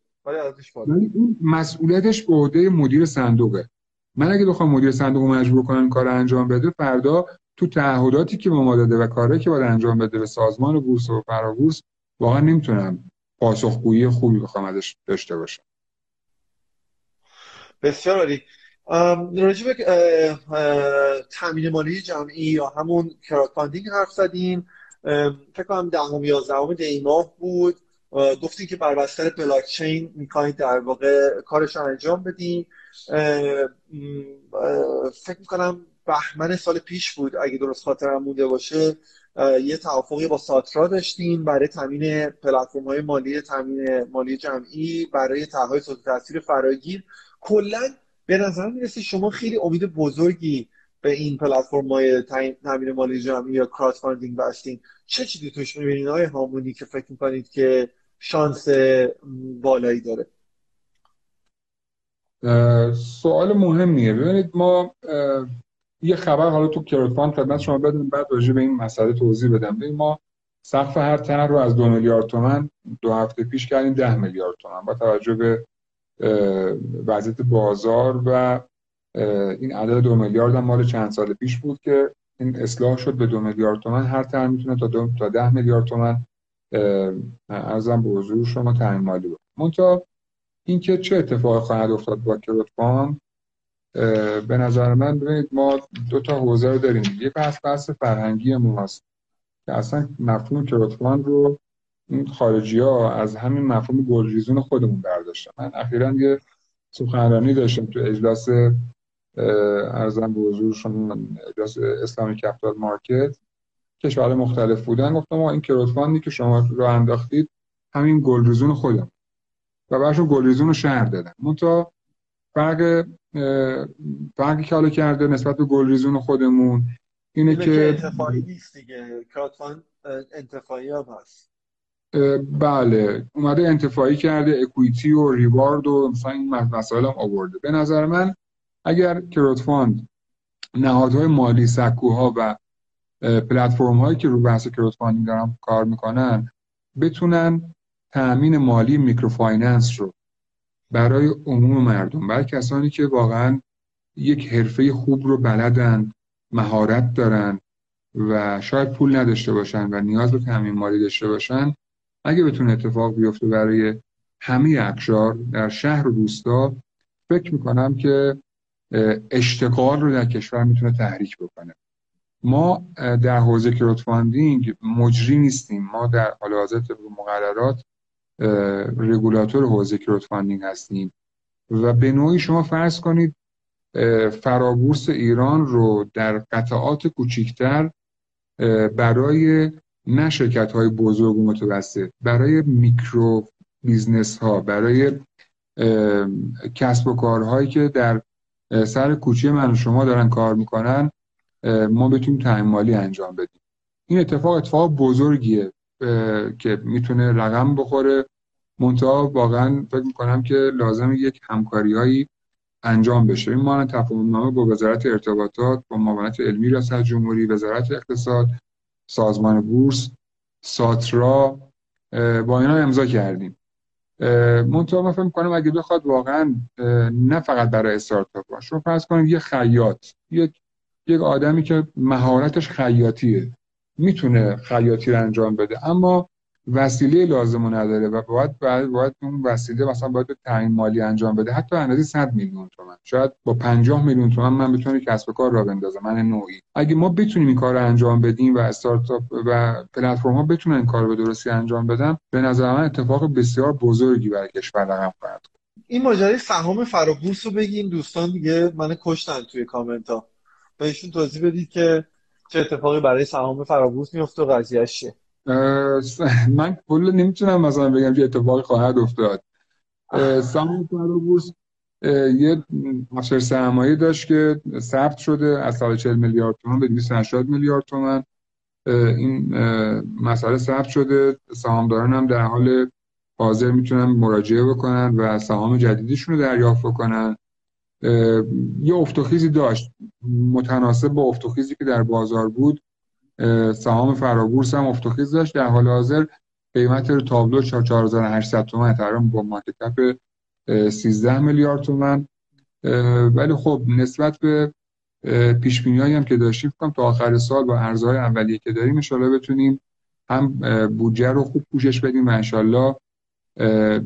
ولی مسئولیتش به عهده مدیر صندوقه. من اگه بخوام مدیر صندوق مجبور کنم کار انجام بده فردا تو تعهداتی که به ما داده و کاری که باید انجام بده به سازمان بورس و فرابورس واقعا نمی‌تونم پاسخگویی خوبی بخوام ازش داشته باشم. بسیار عالی. راجع به تامین مالی جمعی یا همون کراودفاندینگ حرف زدیم فکر کنم دهم یازدهم دی ماه بود. گفتیم که بر بستر بلاک چین می‌خواید در واقع کارش رو انجام بدیم فکر می‌کنم بهمن سال پیش بود اگه درست خاطرم مونده باشه. یه توافقی با ساترا داشتیم برای تامین پلتفرم های مالی تامین مالی جمعی برای طرحهای صوت تاثیر فراگیر. کلا به نظر می‌رسه شما خیلی امید بزرگی به این پلتفرم های تامین مالی جمعی یا crowdfunding بستین چه چیزی توش می‌بینید آقای هامونی که فکر می‌کنید که شانس بالایی داره. سوال مهمیه. ببینید ما یه خبر حالا تو crowdfund خدمت شما بدیم بعد راجع به این مسئله توضیح بدم. ببین ما سقف هر طرح رو از دو میلیارد تومن دو هفته پیش کردیم ده میلیارد تومن. با توجه به وضعیت بازار و این عدد دو میلیارد هم مال چند سال پیش بود که این اصلاح شد به دو میلیارد تومن. هر طرح می‌تونه تا دو تا ده میلیارد تومن ارزم به حضور شما تعیین مالی بود منتها اینکه چه اتفاقی خواهد افتاد با کروت به نظر من ببینید ما دو تا حوزه رو داریم. یک بحث بحث فرهنگی ماست که اصلا مفهوم کروتفان رو این خارجی ها از همین مفهوم گلریزون خودمون برداشتن. من اخیرا یه سخنرانی داشتم تو اجلاس عرضم به حضور شما اجلاس Islamic Capital Market. کشور مختلف بودن. گفتم ما این crowdfund ی که شما راه انداختید همین گلریزون خودمونه براشون گلریزون رو شرح دادم. منتها فرق فرقی که حالا کرده نسبت به گلریزون خودمون اینه که انتفاعی نیست دیگه. crowdfund انتفاعی هم هست. بله. اومده انتفاعی کرده equity و reward و مثلا این مسائل هم آورده. به نظر من اگر crowdfund نهادهای مالی سکوها و پلتفرم هایی که رو بحث crowdfunding دارن کار می‌کنن بتونن تأمین مالی microfinance رو برای عموم مردم برای کسانی که واقعا یک حرفه خوب رو بلدن مهارت دارن و شاید پول نداشته باشن و نیاز به تامین مالی داشته باشن اگه بتونه اتفاق بیفته برای همه اقشار در شهر و روستا فکر می‌کنم که اشتغال رو در کشور می‌تونه تحریک بکنه. ما در حوزه crowdfunding مجری نیستیم. ما در حال حاضر مقررات رگولاتور حوزه crowdfunding هستیم. و به نوعی شما فرض کنید فرابورس ایران رو در قطعات کوچیکتر برای نه شرکت های بزرگ و متوسط برای micro business ها برای کسب و کارهایی که در سر کوچه من و شما دارن کار می‌کنن ما بتونیم تامین مالی انجام بدیم. این اتفاق اتفاق بزرگیه. که می‌تونه رقم بخوره. منتها واقعا فکر می‌کنم که لازم یک همکاری هایی انجام بشه. این ما تفاهم نامه با وزارت ارتباطات با معاونت علمی ریاست جمهوری وزارت اقتصاد سازمان بورس ساترا با اینا امضا کردیم. منتها من فکر می‌کنم اگه بخواد واقعا نه فقط برای استارتاپ ها. شما فرض کنید یه خیاط یک یک آدمی که مهارتش خیاطیه. می‌تونه خیاطی رو انجام بده. اما وسیله لازم نداره و باید باید, باید اون وسیله مثلا باید به تعیین مالی انجام بده. حتی اندازه 100 میلیون تومن شاید با 50 میلیون تومن من بتونم کسب کار را بندازم. من نوعی. اگه ما بتونیم این کار رو انجام بدیم و استارتاپ و پلتفرم ها بتونن این کار به درستی انجام بدن به نظر من اتفاق بسیار بزرگی برای کشور رقم خواهد این ماجرای سهام فرابورس رو بگیم دوستان دیگه من کشتن توی کامنت ها بهشون توضیح بدید که چه اتفاقی برای سهام فرابورس میفته و قضیهش چیه؟ من کل نمی‌تونم مثلا بگم چه اتفاقی خواهد افتاد. سهام فرابورس یه افسر سرمایه داشت که ثبت شده از سال 40 میلیارد تومان به 280 میلیارد تومان. این مسئله ثبت شده. سهامداران هم در حال حاضر می‌تونن مراجعه بکنن و سهام جدیدشون رو دریافت بکنن. یه افتخیزی داشت. متناسب با افتخیزی که در بازار بود سهام فرابورس هم افتخیز داشت. در حال حاضر قیمت تابلو 4800 تومن تقریبا با مارکت کپ 13 میلیارد تومن. ولی خب نسبت به پیش هم که داشتیم فکر تا آخر سال با ارزهای اولیه که داریم ان بتونیم هم بودجه رو خوب پوشش بدیم و ان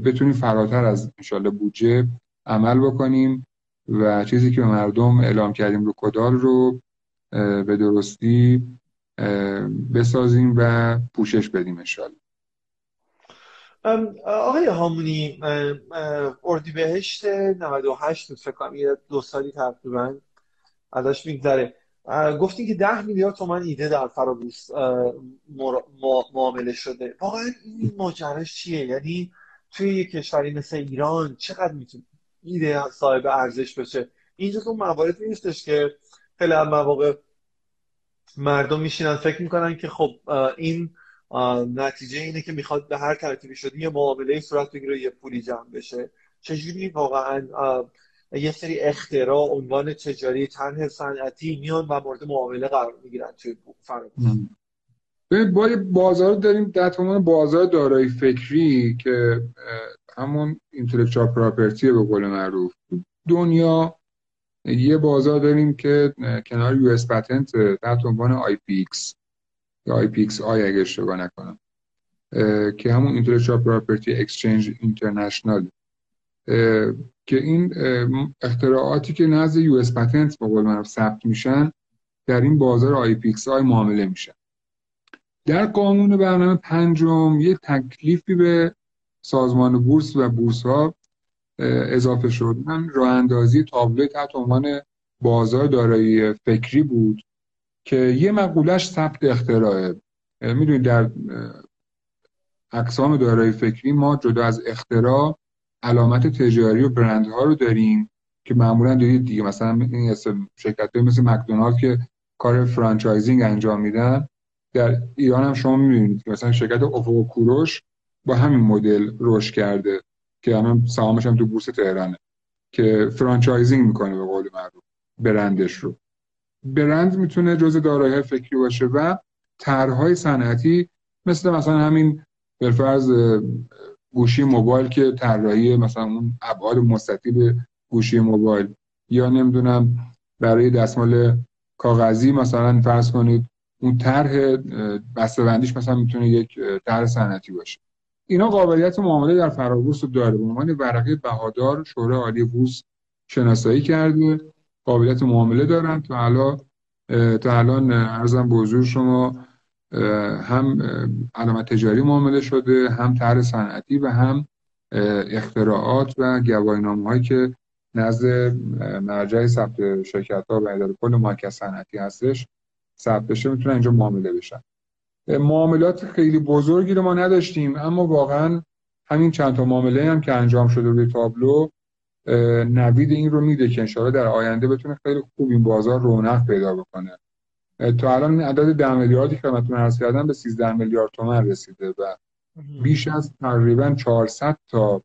بتونیم فراتر از ان بودجه عمل بکنیم. و چیزی که به مردم اعلام کردیم رو کدال رو به درستی بسازیم و پوشش بدیم انشالله آقای هامونی اردیبهشت 98 فکر کنم یه دو سالی تقریبا ازش میگذره. گفتین که ده میلیارد تومن ایده در فرابورس معامله شده. واقعا این ماجراش چیه؟ یعنی توی یه کشوری مثل ایران چقدر می‌تونه ایده صاحب ارزش بشه. اینجا تو مواردی نیستش که خیلی مواقع مردم میشینن فکر می‌کنن که خب این نتیجه اینه که می‌خواد به هر ترتیبی شده یه معامله صورت بگیره یه پولی جمع بشه. چجوری؟ واقعا یه سری اختراع عنوان تجاری طرح صنعتی میان و مورد معامله قرار می‌گیرن توی ببینید ما بازار داریم در بازار دارایی فکری که همون اینتלקچوال پراپرتی به قول معروف دنیا یه بازار داریم که کنار یو اس پتنت تحت عنوان آی پی ایکس. یا آی پی ایکس آی اگه اشتباه نکنم. که همون اینتלקچوال پراپرتی اکسچنج اینترنشنال که این اختراعاتی که نزد یو اس پتنت به قول معروف ثبت میشن در این بازار آی پی ایکس آی معامله میشن. در قانون برنامه پنجم یه تکلیفی به سازمان بورس و بورس ها اضافه شد اون راه اندازی تابلو تحت عنوان بازار دارایی فکری بود که یه مقولش ثبت اختراعه. می‌دونید در اقسام دارایی فکری ما جدا از اختراع علامت تجاری و برندها رو داریم که معمولا دارید دیگه. مثلا این شرکت مثل مکدونالد که کار franchising انجام میدن در ایران هم شما می‌بینید مثلا شرکت افق کوروش با همین مدل رشد کرده که الان سهامش هم تو بورس تهرانه که franchising می‌کنه به قول معروف برندش رو. برند می‌تونه جز دارایی فکری باشه و طرحهای صنعتی مثل مثلا همین بالفرض گوشی موبایل که طراحی مثلا اون ابعاد مستطیل گوشی موبایل. یا نمی‌دونم برای دستمال کاغذی مثلا فرض کنید اون طرح بسته‌بندیش مثلا می‌تونه یک طرح صنعتی باشه. اینا قابلیت معامله در فرابورس رو داره به عنوان ورقه بهادار شورای عالی بورس شناسایی کرده. قابلیت معامله دارن. تا الان تا الان ارزم به حضور شما هم علامت تجاری معامله شده هم طرح صنعتی و هم اختراعات و گواهینامه هایی که نزد مرجع ثبت شرکت ها و اداره کل مارکت صنعتی هستش ثبت بشه می‌تونن اینجا معامله بشن معاملات خیلی بزرگی رو ما نداشتیم اما واقعا همین چند تا معامله هم که انجام شده روی تابلو نوید این رو میده که انشاءالله در آینده بتونه خیلی خوب این بازار رونق پیدا بکنه. تا الان عدد ده میلیاردی که خدمتتون عرض کردم به 13 میلیارد تومن رسیده و بیش از تقریبا 400 تا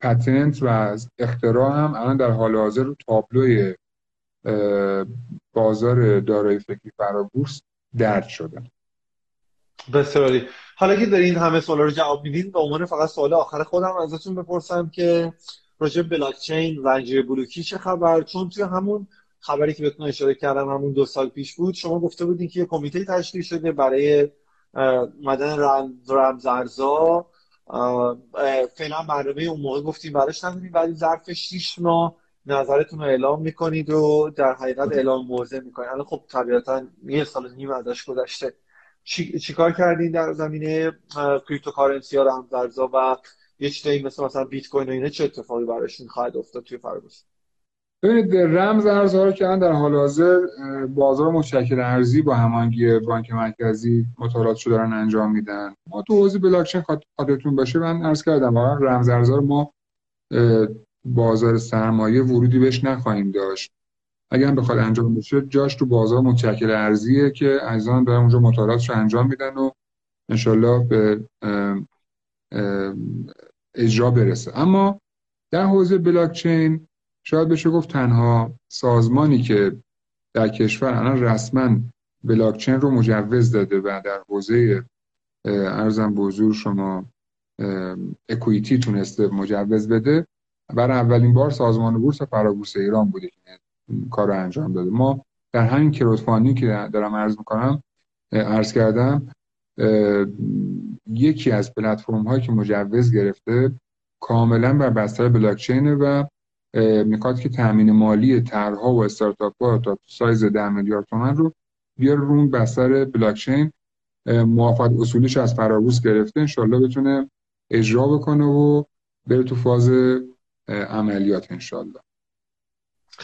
پتنت و اختراع هم الان در حال حاضر رو تابلوی بازار دارایی فکری فرابورس درد شدن. بسیاری حالا که دارین همه سوالا رو جواب میدین به عنوان فقط سوال آخر خودم ازتون بپرسم که راجع بلاک چین زنجیره بلوکی چه خبر؟ چون توی همون خبری که بهتون اشاره کردم همون دو سال پیش بود شما گفته بودین که یه کمیته تشکیل شده برای اومدن رمز ارزا فعلا برنامه اون موقع گفتیم براش نداریم ولی ظرف 6 ماه نظرتون رو اعلام می‌کنید و در حقیقت اعلام موضع می‌کنید. الان خب طبیعتا یه سال نیم ازش گذشته. چی, چیکار کردین در زمینه cryptocurrency ها رمزارزها و یه چیزایی مثل مثلا بیت کوین و اینا چه اتفاقی براشون خواهد افتاد توی فرابورس ببینید رمز ارزها رو که در حال حاضر بازار متشکل ارزی با هماهنگی بانک مرکزی مطالعات شده دارن انجام میدن. ما تو حوزه بلاکچین خاطرتون باشه من عرض کردم واقعا رمز ارزها رو ما بازار سرمایه ورودی بهش نخواهیم داشت. اگر هم بخواد انجام بشه جاش تو بازار متشکل ارزیه که عزیزان دارن اونجا مطالعاتش رو انجام میدن و انشالله به اجرا برسه. اما در حوزه بلاکچین شاید بشه گفت تنها سازمانی که در کشور الان رسما بلاکچین رو مجوز داده و در حوزه ارزم بزرگ شما اکویتی تونسته مجوز بده برای اولین بار سازمان بورس فرابورس ایران بوده که کار رو انجام داده. ما در همین کروتفاندینگ که دارم عرض می‌کنم عرض کردم یکی از پلتفرم هایی که مجوز گرفته کاملا بر بستر بلاکچین و می‌خواد که تامین مالی طرحها و استارتاپ ها تا سایز 10 میلیارد تومن رو بیار رون بستر بلاکچین. موافقت اصولیش از فرابورس گرفته. انشالله بتونه اجرا بکنه و بره تو فاز عملیات انشالله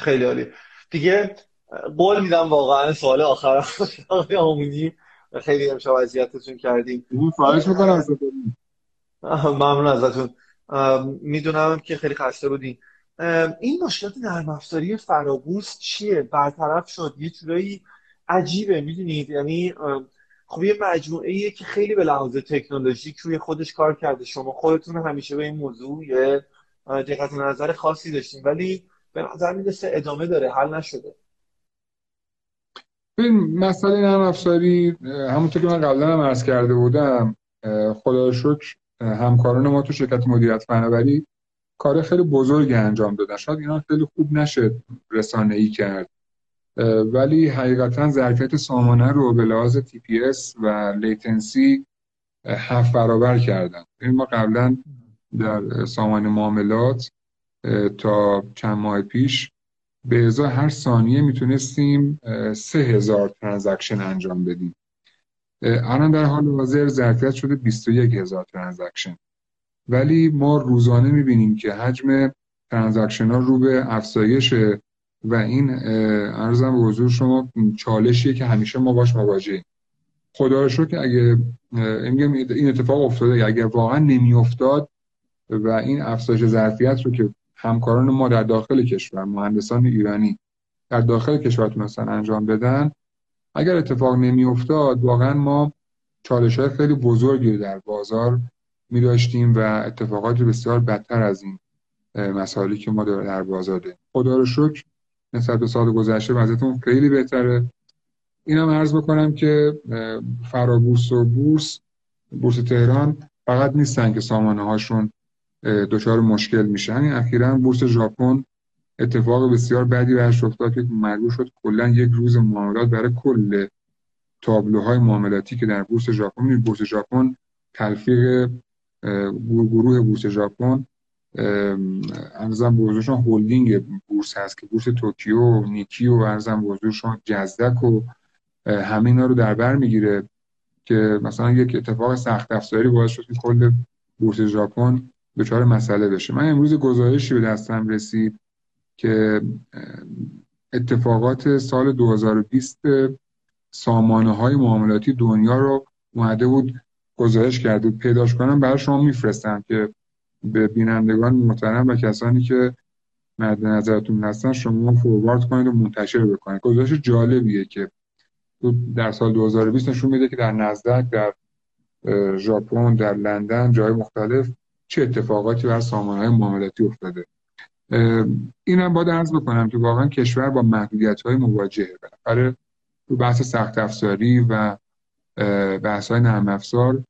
خیلی عالی دیگه قول میدم واقعا سوال آخر آقای آمونی. خیلی امشب اذیتتون کردیم. خواهش می‌کنم ممنون ازتون. می‌دونم که خیلی خسته بودین. این مشکلات نرم افزاری فرابورس چیه؟ برطرف شد. یه جورایی عجیبه می‌دونید؟ یعنی خب یه مجموعه ایه که خیلی به لحاظ تکنولوژیک روی خودش کار کرده. شما خودتون همیشه به این موضوع یه دقت نظر خاصی داشتیم ولی به نظر می‌رسه ادامه داره حل نشده. این مسئله نرم افزاری همونطور که من قبلا هم عرض کرده بودم خدا شکر همکاران ما تو شرکت مدیریت فناوری کار خیلی بزرگی انجام دادن. شاید اینا خیلی خوب نشه رسانه ای کرد. ولی حقیقتا ظرفیت سامانه رو به لحاظ TPS و latency هفت برابر کردن. این ما قبلا در سامانه معاملات تا چند ماه پیش. به ازای هر ثانیه می‌تونستیم سه هزار transaction انجام بدیم. الان در حال حاضر ظرفیت شده 21 هزار transaction. ولی ما روزانه می‌بینیم که حجم transaction ها رو به افزایشه و این عرضم به حضور شما چالشیه که همیشه ما باش مواجهیم. خدا رو که اگه این اتفاق افتاده. اگه واقعا نمیافتاد و این افزایش ظرفیت رو که همکاران ما در داخل کشور مهندسان ایرانی در داخل کشور تونستن انجام بدن. اگر اتفاق نمیافتاد واقعا ما چالش های خیلی بزرگی در بازار می داشتیم و اتفاقات بسیار بدتر از این مسائلی که ما در بازار داریم. خدا رو شکر نسبت به سال گذشته وضعیتون خیلی بهتره. اینم عرض بکنم که فرابورس و بورس بورس تهران فقط نیستن که سامانه هاشون دچار مشکل میشن. این اخیرا بورس ژاپن اتفاق بسیار بدی برش افتاد که مجبور شد کلا یک روز معاملات برای کل تابلوهای معاملاتی که در بورس ژاپن بورس ژاپن تلفیق گروه بورس ژاپن ارزم بزرگشون هولدینگ بورس هست که بورس توکیو نیکیو و ارزم بزرگشون جزدک و همه اینا رو در بر می‌گیره که مثلا یک اتفاق سخت افزاری باعث شد که کل بورس ژاپن دچار مسئله بشه. من امروز گزارشی به دستم رسید که اتفاقات سال 2020 سامانه های معاملاتی دنیا رو اومده بود گزارش کرده پیداش کنم برای شما میفرستم که به بینندگان محترم و کسانی که مد نظرتون هستن شما فوروارد کنید و منتشر بکنید. گزارش جالبیه که در سال 2020 نشون میده که در نزدک در ژاپن در لندن جای مختلف چه اتفاقاتی بر سامانه های معاملاتی افتاده. اینم باید عرض بکنم که واقعا کشور با محدودیت های مواجهه. بالاخره تو بحث سخت افزاری و بحث های نرم افزار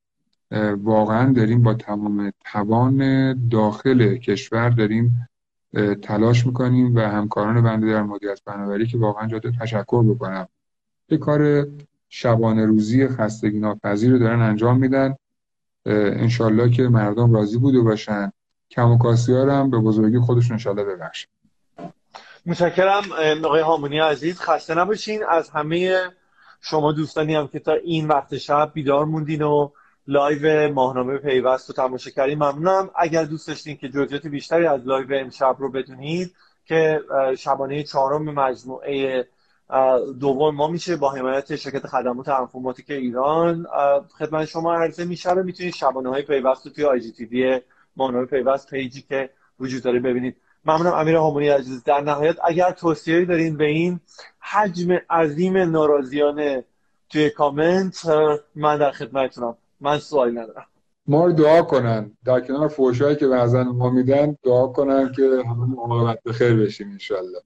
واقعا داریم با تمام توان داخل کشور داریم تلاش می‌کنیم و همکاران بنده در مدیریت فناوری که واقعا جاده تشکر بکنم. یه کار شبانه روزی خستگی ناپذیر رو دارن انجام میدن. انشالله که مردم راضی بوده باشن. کم و کاستی هم به بزرگی خودشون انشالله ببخشن. متشکرم آقای هامونی عزیز. خسته نباشین. از همه شما دوستانی هم که تا این وقت شب بیدار موندین و live ماهنامه پیوست رو تماشا کردین ممنونم. اگر دوست داشتین که جزئیات بیشتری از live امشب رو بدونید که شبانه چهارم مجموعه دوم ما میشه با حمایت شرکت خدمات انفرماتیک ایران خدمت شما عرضه میشه و می‌تونید شبانه های پیوست رو توی آی جی تی وی پیوست پیجی که وجود داره ببینید. ممنونم امیر هامونی عزیز. در نهایت اگر توصیه‌ای دارین به این حجم عظیم ناراضیانه توی کامنت من در خدمتتونم. من سوالی ندارم. ما رو دعا کنن. در کنار فوشایی که بعضا ما میدن دعا کنن که همه عاقبت بخیر بشیم انشالله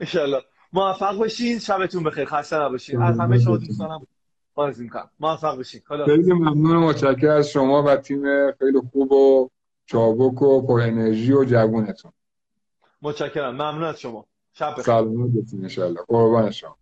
انشالله موفق باشین. شبتون بخیر. خسته نباشین. از همه شما دوستانم آرزو می‌کنم. موفق باشین. خیلی ممنون و متشکرم از شما و تیم خیلی خوب و چابک و پر انرژی و جوونتون. متشکرم. ممنون از شما. شب بخیر. سلامت باشین انشالله قربان شما.